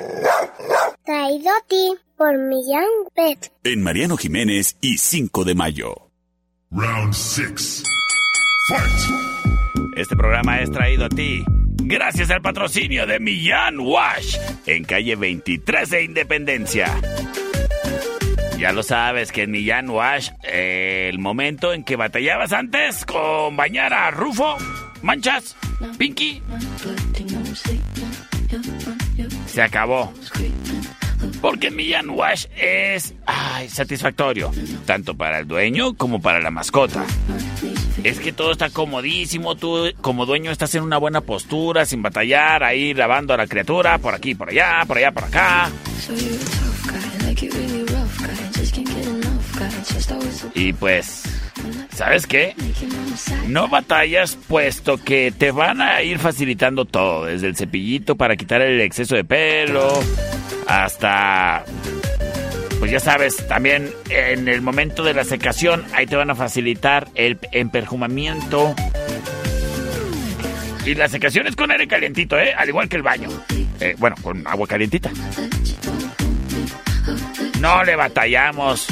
Traído a ti por Millán Pet. En Mariano Jiménez y 5 de mayo. Round 6. Fight. Este programa es traído a ti gracias al patrocinio de Millán Wash en calle 23 de Independencia. Ya lo sabes que en Millán Wash, el momento en que batallabas antes con bañar a Rufo, Manchas, Pinky, se acabó. Porque Millán Wash es ay, satisfactorio, tanto para el dueño como para la mascota. Es que todo está comodísimo, tú como dueño estás en una buena postura, sin batallar, ahí lavando a la criatura, por aquí, por allá, por allá, por acá. Y pues, ¿sabes qué? No batallas puesto que te van a ir facilitando todo, desde el cepillito para quitar el exceso de pelo, hasta pues ya sabes, también en el momento de la secación, ahí te van a facilitar el emperjumamiento. Y la secación es con aire calientito, ¿eh? Al igual que el baño. Eh, bueno, con agua calientita. No le batallamos.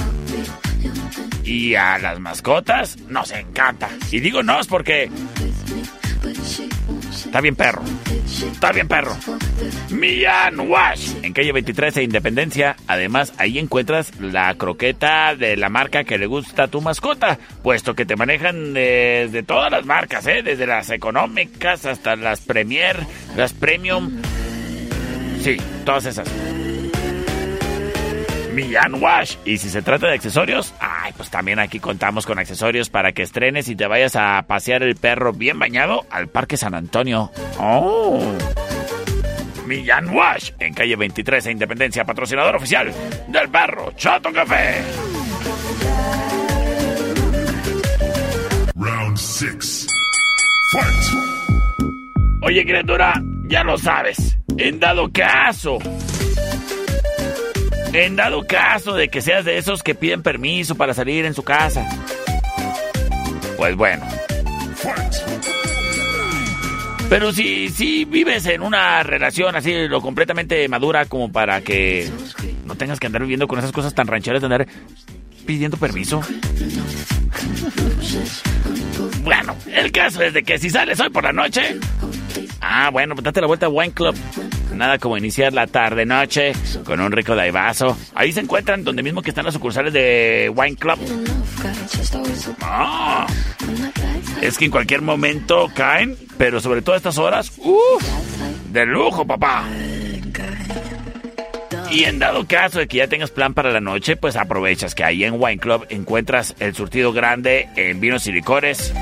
Y a las mascotas nos encanta. Y digo nos porque... Está bien perro. Está bien perro. Millán Wash. En calle 23 de Independencia. Además, ahí encuentras la croqueta de la marca que le gusta a tu mascota. Puesto que te manejan desde todas las marcas, ¿eh? Desde las económicas hasta las Premier, las Premium. Sí, todas esas. Millán Wash. Y si se trata de accesorios, ay, pues también aquí contamos con accesorios para que estrenes y te vayas a pasear el perro bien bañado al Parque San Antonio. Oh. Millán Wash, en calle 23 e Independencia, patrocinador oficial del perro Chato Café. Round 6. Fight. Oye, criatura, ya lo sabes. En dado caso en dado caso de que seas de esos que piden permiso para salir en su casa. Pues bueno. Pero si, si vives en una relación así lo completamente madura como para que no tengas que andar viviendo con esas cosas tan rancheras de andar pidiendo permiso. Bueno, el caso es de que si sales hoy por la noche... Ah, bueno, pues date la vuelta a Wine Club. Nada como iniciar la tarde-noche con un rico daivazo. Ahí se encuentran donde mismo que están las sucursales de Wine Club. Ah, es que en cualquier momento caen, pero sobre todo a estas horas, ¡uff! De lujo, papá. Y en dado caso de que ya tengas plan para la noche, pues aprovechas que ahí en Wine Club encuentras el surtido grande en vinos y licores.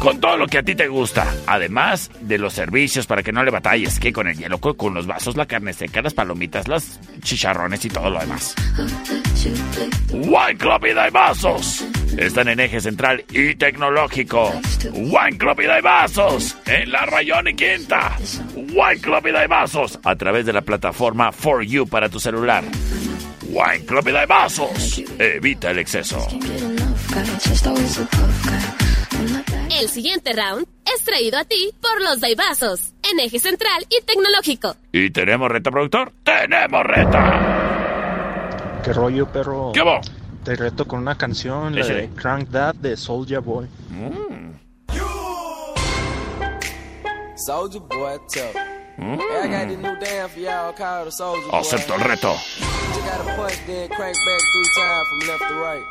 Con todo lo que a ti te gusta. Además de los servicios para que no le batalles. Que con el hielo, con los vasos, la carne seca, las palomitas, los chicharrones y todo lo demás. Wine Club y Vasos. Están en eje central y tecnológico. Wine Club y Vasos. En la Rayón y Quinta. Wine Club y Vasos. A través de la plataforma For You para tu celular. Wine Club y Vasos. Evita el exceso. El siguiente round es traído a ti por los Daibazos, en eje central y tecnológico. ¿Y tenemos reta, productor? ¡Tenemos reta! ¿Qué rollo, perro? ¿Qué va? Te reto con una canción, la de Crank That de Soulja Boy. Soldier boy, tough. Hey, I got this new dance for y'all called the Soldier Boy. Acepto el reto. You gotta punch, then crank back three times from left to right.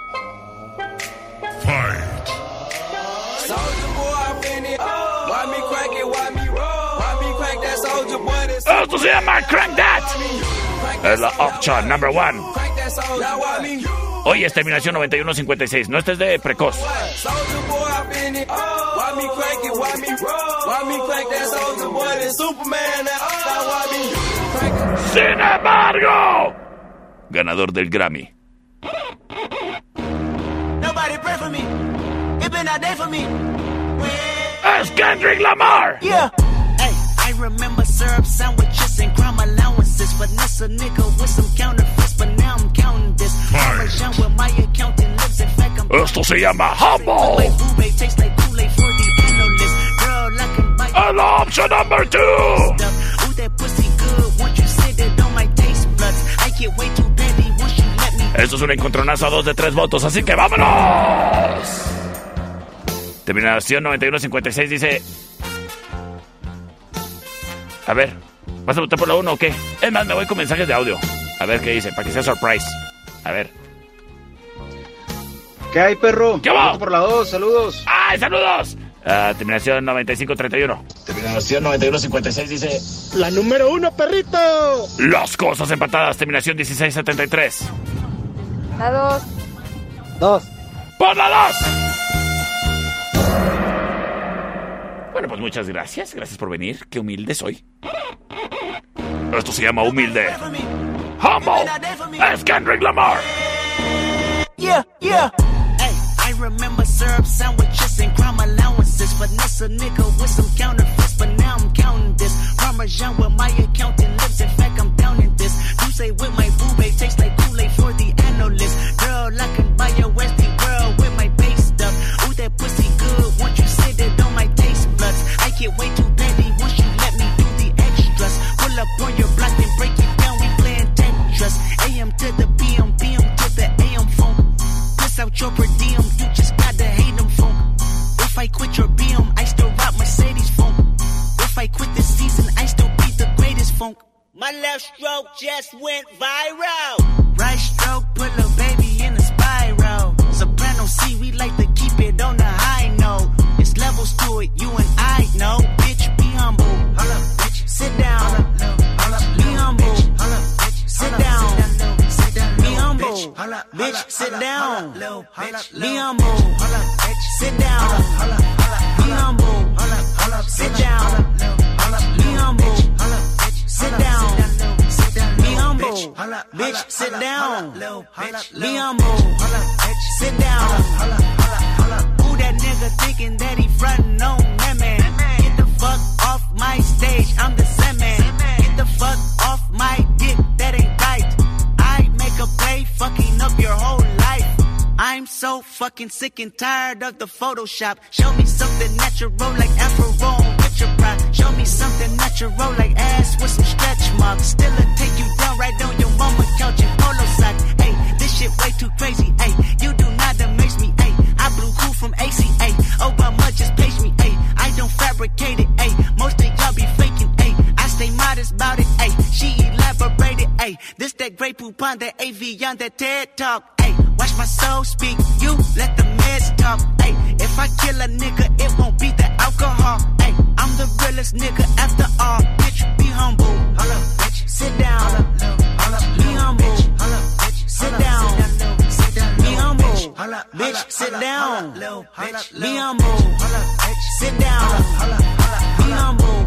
Esto se llama Crank That. Es la option number one. crank that soldier Now why me? Hoy es terminación 9156. No estés de precoz. Soldier boy, I'm in it. Why me crank it? Why me roll? Why me crank that soldier boy? That's Superman. That now why me crank it? Sin embargo, ganador del Grammy. Nobody pray for me. It been a day for me. Es Kendrick Lamar. Yeah. Hey, I remember syrup sandwiches and crime allowances. Finesse a nigga with some counterfeits, but now I'm counting this. Parmesan where my accountant lives. In fact, I'm Esto se llama Humble. my boo-babe tastes like Kool-Aid for the analyst. Girl, I can buy And option number two. Ooh, that pussy good. Once you sit it on my taste buds. I get way too petty once you let me. Esto es un encontronazo a dos de tres votos, así que vámonos. Terminación 9156 dice... A ver, ¿vas a votar por la 1 o qué? Es más, me voy con mensajes de audio. A ver qué dice, para que sea surprise. A ver. ¿Qué hay, perro? ¿Qué va? Por la 2, saludos. ¡Ay, saludos! Ah, terminación 9531. Terminación 9156 dice... La número uno, perrito. Las cosas empatadas, terminación 1673. La dos. Dos. ¡Por la 2! Bueno, pues muchas gracias. Gracias por venir. Qué humilde soy. Esto se llama humilde. Humble. Es Kendrick Lamar. Yeah, yeah. Hey, I remember syrup sandwiches and crime allowances. Finesse a nigga with some counterfeits, but now I'm counting this. Parmesan where my accountant lives. In fact, I'm counting this. You say with my boo tastes like Kool-Aid for the analyst. Girl, I can buy your Westie buds. I get way too petty once you let me do the extras. Pull up on your block and break it down. We playing Tetris. AM to the PM, PM to the AM phone. Piss out your per diem, you just gotta hate them phone. If I quit your BM, I still rock Mercedes phone. If I quit this season, I still be the greatest funk. My left stroke just went viral. And tired of the Photoshop. Show me something natural like Afro with your pride. Show me something natural like ass with some stretch marks. Still take you down right on your mama couch in polo socks. Hey, this shit way too crazy. That great poop on that AV on that TED talk. Hey, watch my soul speak. You let the meds talk. Hey, if I kill a nigga, it won't be the alcohol. Hey, I'm the realest nigga after all. Bitch, be humble. Hold up, bitch. Sit down. Be humble. Sit down. Be humble. Bitch, sit down. Be humble. Sit down. Be humble.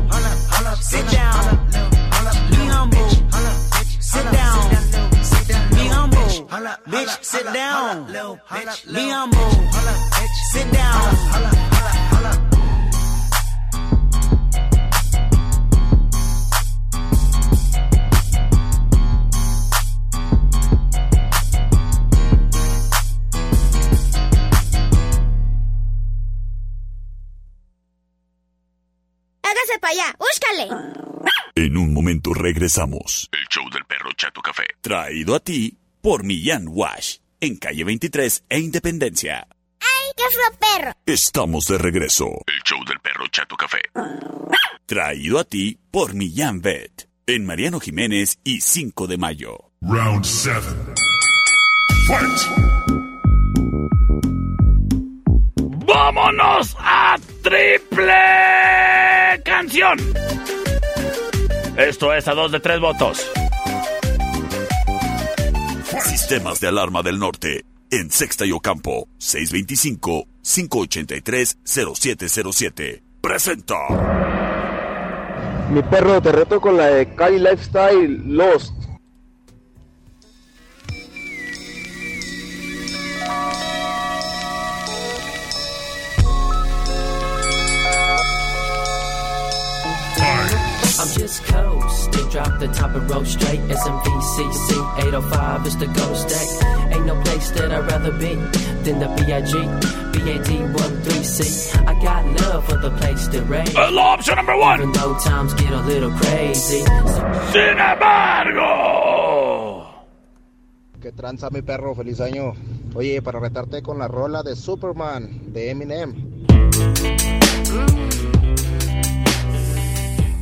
Sit down. Be humble. Sit down. Be humble. Bitch, sit down. Be humble. Sit down. Hágase para allá, búscale. En un momento regresamos. El show del perro Chato Café. Traído a ti por Millán Wash. En calle 23 e Independencia. ¡Ay, qué fue perro! Estamos de regreso. El show del perro Chato Café. Traído a ti por Millán Vet. En Mariano Jiménez y 5 de mayo. Round 7. Fight. ¡Vámonos a triple canción! Esto es a dos de tres votos. Sistemas de alarma del norte. En Sexta y Ocampo. 625-583-0707. Presenta. Mi perro, te reto con la de Cali Lifestyle Lost. I'm just coasting, drop the top and roll straight. SMVCC 805 is the go stack. Ain't no place that I'd rather be than the BIG, BAD13C. I got love for the place to raise. La opción number one. Even though times get a little crazy. Sin embargo. Que tranza mi perro, feliz año. Oye, para retarte con la rola de Superman de Eminem. Es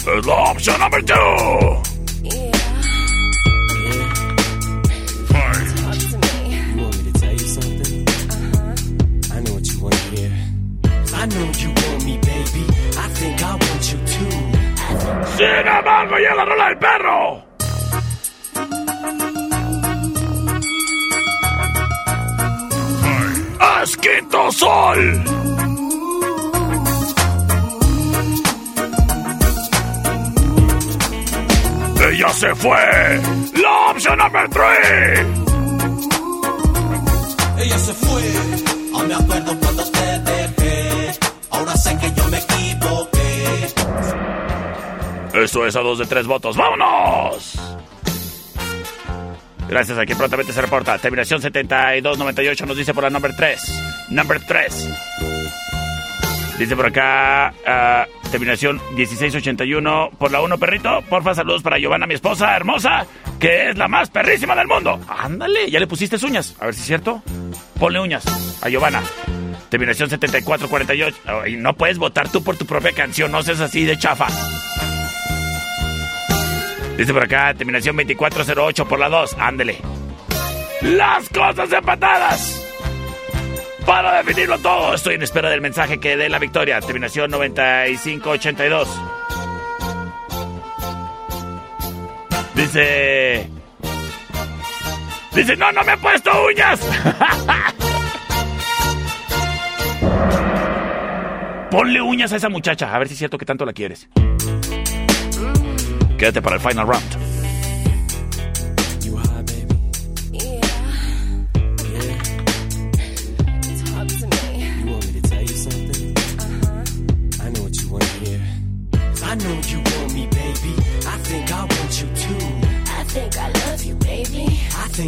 la opción number two. You want me to tell you something? I know what you want to hear. I know you want me, baby. I think I want you too. Sin embargo, llega la rola del perro. Es Quinto Sol. Ella se fue. La opción number three. Ella se fue. Aún me acuerdo cuando te dejé. Ahora sé que yo me equivoqué. Eso es a dos de tres votos. ¡Vámonos! Gracias a quien prontamente se reporta. Terminación 7298 nos dice por la number 3. Number 3. Dice por acá. ah, terminación 1681 por la 1, perrito. Porfa, saludos para Giovanna, mi esposa hermosa, que es la más perrísima del mundo. Ándale, ya le pusiste uñas. A ver si es cierto. Ponle uñas a Giovanna. Terminación 7448. Ay, no puedes votar tú por tu propia canción, no seas así de chafa. Dice por acá, terminación 2408 por la 2. Ándele. Las cosas empatadas. Para definirlo todo, estoy en espera del mensaje que dé la victoria. Terminación 9582. Dice... Dice, no, no me he puesto uñas. [LAUGHS] Ponle uñas a esa muchacha, a ver si es cierto que tanto la quieres. Quédate para el final round.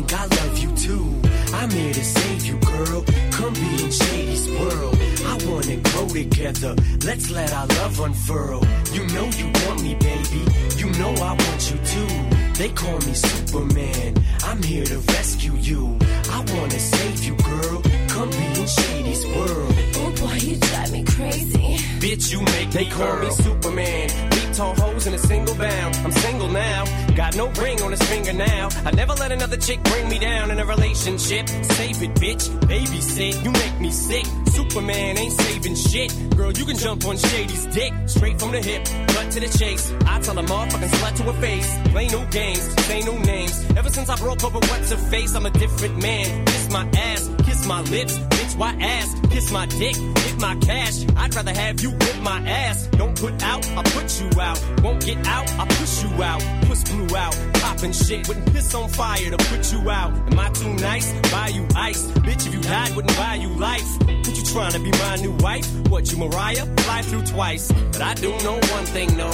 Think I love you too. I'm here to save you, girl. Come be in Shady's world. I wanna grow together. Let's let our love unfurl. You know you want me, baby. You know I want you too. They call me Superman. I'm here to rescue you. I wanna save you, girl. Come be in Shady's world. Oh boy, you drive me crazy. Bitch, you make They call me Superman. Tall hoes in a single bound. I'm single now. Got no ring on his finger now. I never let another chick bring me down in a relationship. Save it, bitch. Babysit. You make me sick. Superman ain't saving shit. Girl, you can jump on Shady's dick. Straight from the hip. Cut to the chase. I tell a motherfucking slut to her face. Play no games. Say no names. Ever since I broke up with what's her face, I'm a different man. Kiss my ass. Kiss my lips. Bitch, why ass? Kiss my dick. Hit my cash. I'd rather have you whip my ass. Don't put out, I put you out. Won't get out, I push you out. Push blue out. Poppin' shit. Wouldn't piss on fire to put you out. Am I too nice? Buy you ice. Bitch, if you died, wouldn't buy you life. What you trying to be my new wife? What, you Mariah? Fly through twice. But I do know one thing, no.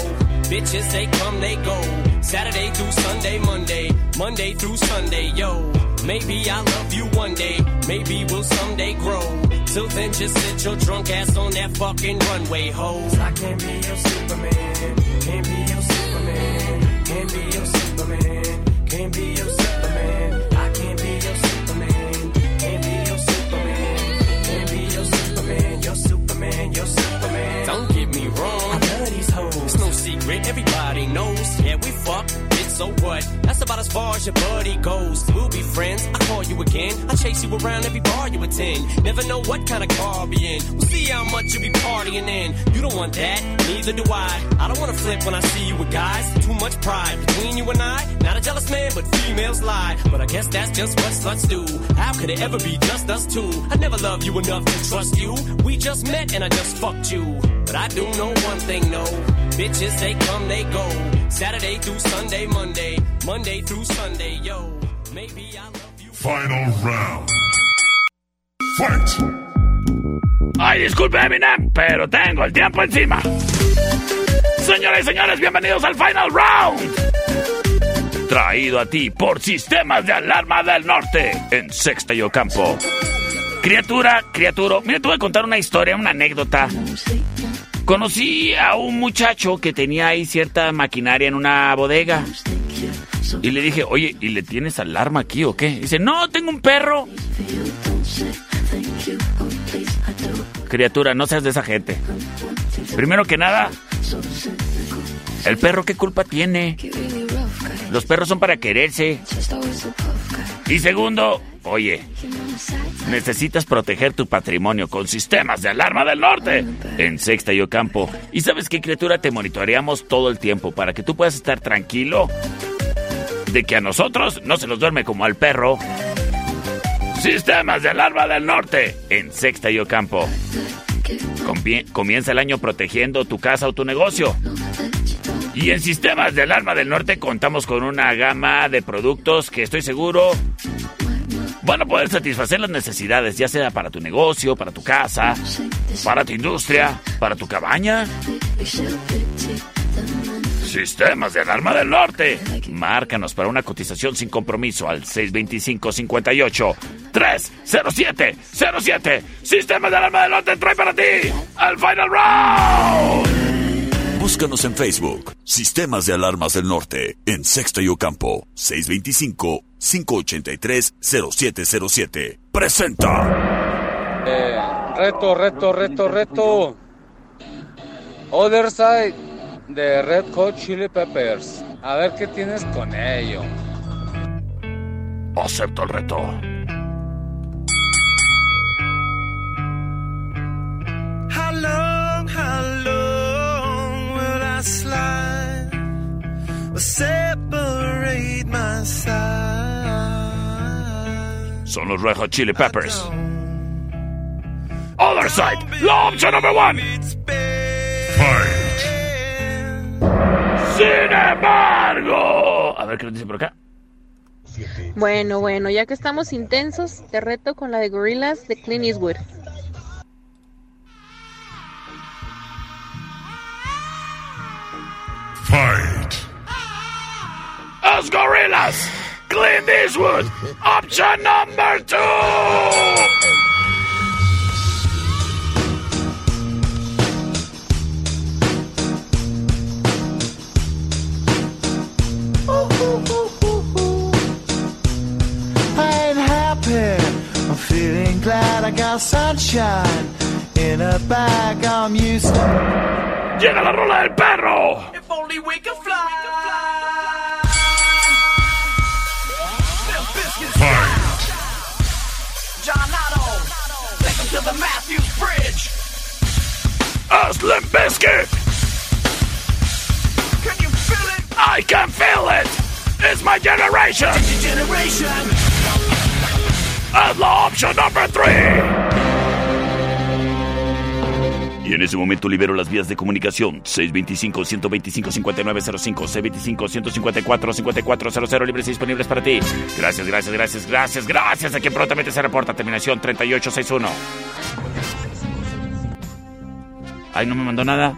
Bitches, they come, they go. Saturday through Sunday, Monday. Monday through Sunday, yo. Maybe I'll love you one day. Maybe we'll someday grow. Till then, just sit your drunk ass on that fucking runway, ho. I can't be your Superman. Can't be your Superman. Can't be your Superman. Can't be your Superman. I can't be your Superman. Can't be your Superman. Can't be your Superman. Your Superman. Your Superman. Don't get me wrong. I love these hoes. It's no secret. Everybody knows. Yeah, we fuck. So what? That's about as far as your buddy goes. We'll be friends. I call you again. I chase you around every bar you attend. Never know what kind of car I'll be in. We'll see how much you be partying in. You don't want that. Neither do I. I don't want to flip when I see you with guys. Too much pride between you and I. Not a jealous man, but females lie. But I guess that's just what sluts do. How could it ever be just us two? I never loved you enough to trust you. We just met and I just fucked you. But I do know one thing, no. Bitches, they come, they go. Saturday through Sunday, Monday. Monday through Sunday, yo. Maybe I love you. Final round. Fight. Ay, disculpe, Eminem, pero tengo el tiempo encima. Señoras y señores, bienvenidos al Final Round. Traído a ti por Sistemas de Alarma del Norte en Sexta y Ocampo. Criatura, criatura, mira, te voy a contar una historia, una anécdota. Conocí a un muchacho que tenía ahí cierta maquinaria en una bodega. Y le dije, oye, ¿y le tienes alarma aquí o qué? dice, no, tengo un perro. Criatura, no seas de esa gente. Primero que nada, ¿el perro qué culpa tiene? Los perros son para quererse. Y segundo, oye, necesitas proteger tu patrimonio con sistemas de alarma del norte en Sexta y Ocampo. Y sabes qué, criatura, te monitoreamos todo el tiempo para que tú puedas estar tranquilo de que a nosotros no se nos duerme como al perro. Sistemas de alarma del norte en Sexta y Ocampo. Comie- comienza el año protegiendo tu casa o tu negocio. Y en Sistemas de Alarma del Norte contamos con una gama de productos que estoy seguro van a poder satisfacer las necesidades, ya sea para tu negocio, para tu casa, para tu industria, para tu cabaña. Sistemas de Alarma del Norte. Márcanos para una cotización sin compromiso al 625-58-307-07. Sistemas de Alarma del Norte trae para ti al Final Round. Búscanos en Facebook, Sistemas de Alarmas del Norte, en Sexta y Ocampo, 625-583-0707. Presenta. Eh, reto, reto, reto, reto. Other Side de Red Hot Chili Peppers. A ver qué tienes con ello. Acepto el reto. Son los Red Hot Chili Peppers. Other side, la opción number one. Fight. Sin embargo. A ver qué nos dice por acá. Bueno, bueno, ya que estamos intensos, te reto con la de Gorillaz de Clint Eastwood. Fight. As Gorillas, Clint Eastwood, option number two. I ain't happy. I'm feeling glad I got sunshine in a bag. I'm used to. Llega la rola del perro. If only we could As Limp Bizkit. Can you feel it? I can feel it. It's my generation. Generation. As la option number three. Y en ese momento libero las vías de comunicación 625-125-5905 625-154-5400 libres y disponibles para ti. Gracias, gracias, gracias, gracias, gracias a quien prontamente se reporta. Terminación 3861. Ay, no me mandó nada.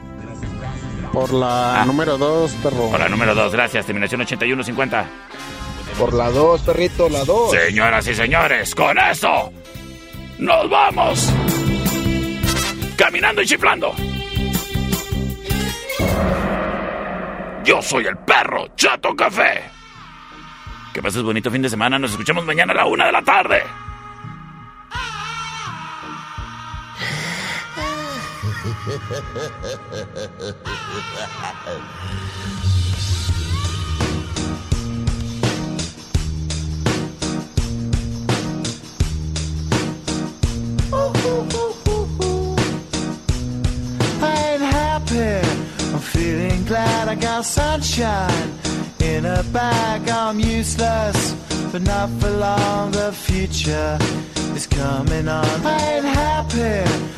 Por la Ah. número 2, perro. Por la número 2, gracias. Terminación 8150. Por la 2, perrito, la 2. Señoras y señores, con esto nos vamos. Caminando y chiflando. Yo soy el perro Chato Café. Que pases bonito fin de semana. Nos escuchamos mañana a la una de la tarde. Glad I got sunshine in a bag. I'm useless, but not for long. The future is coming on. I ain't happy.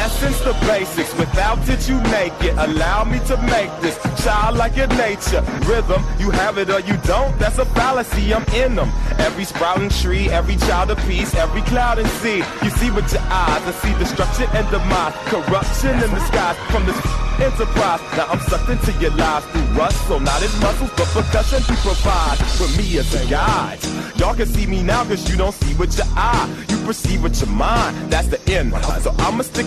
essence, the basics. Without it, you make it. Allow me to make this child like your nature. Rhythm, you have it or you don't. That's a fallacy. I'm in them. Every sprouting tree, every child of peace, every cloud and sea. You see with your eyes, I see destruction and demise, corruption in the skies from this [LAUGHS] enterprise. Now I'm sucked into your lives through rust, so not as muscles, but percussion to provide with me as a guide. Y'all can see me now cause you don't see with your eye. You perceive with your mind, that's the end. So I'ma stick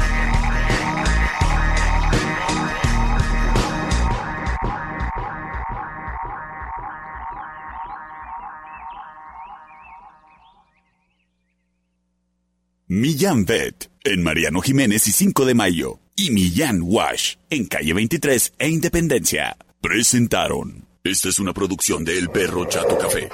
Millán Vet en Mariano Jiménez y 5 de Mayo. Y Millán Wash en calle 23 e Independencia. Presentaron. Esta es una producción de El Perro Chato Café.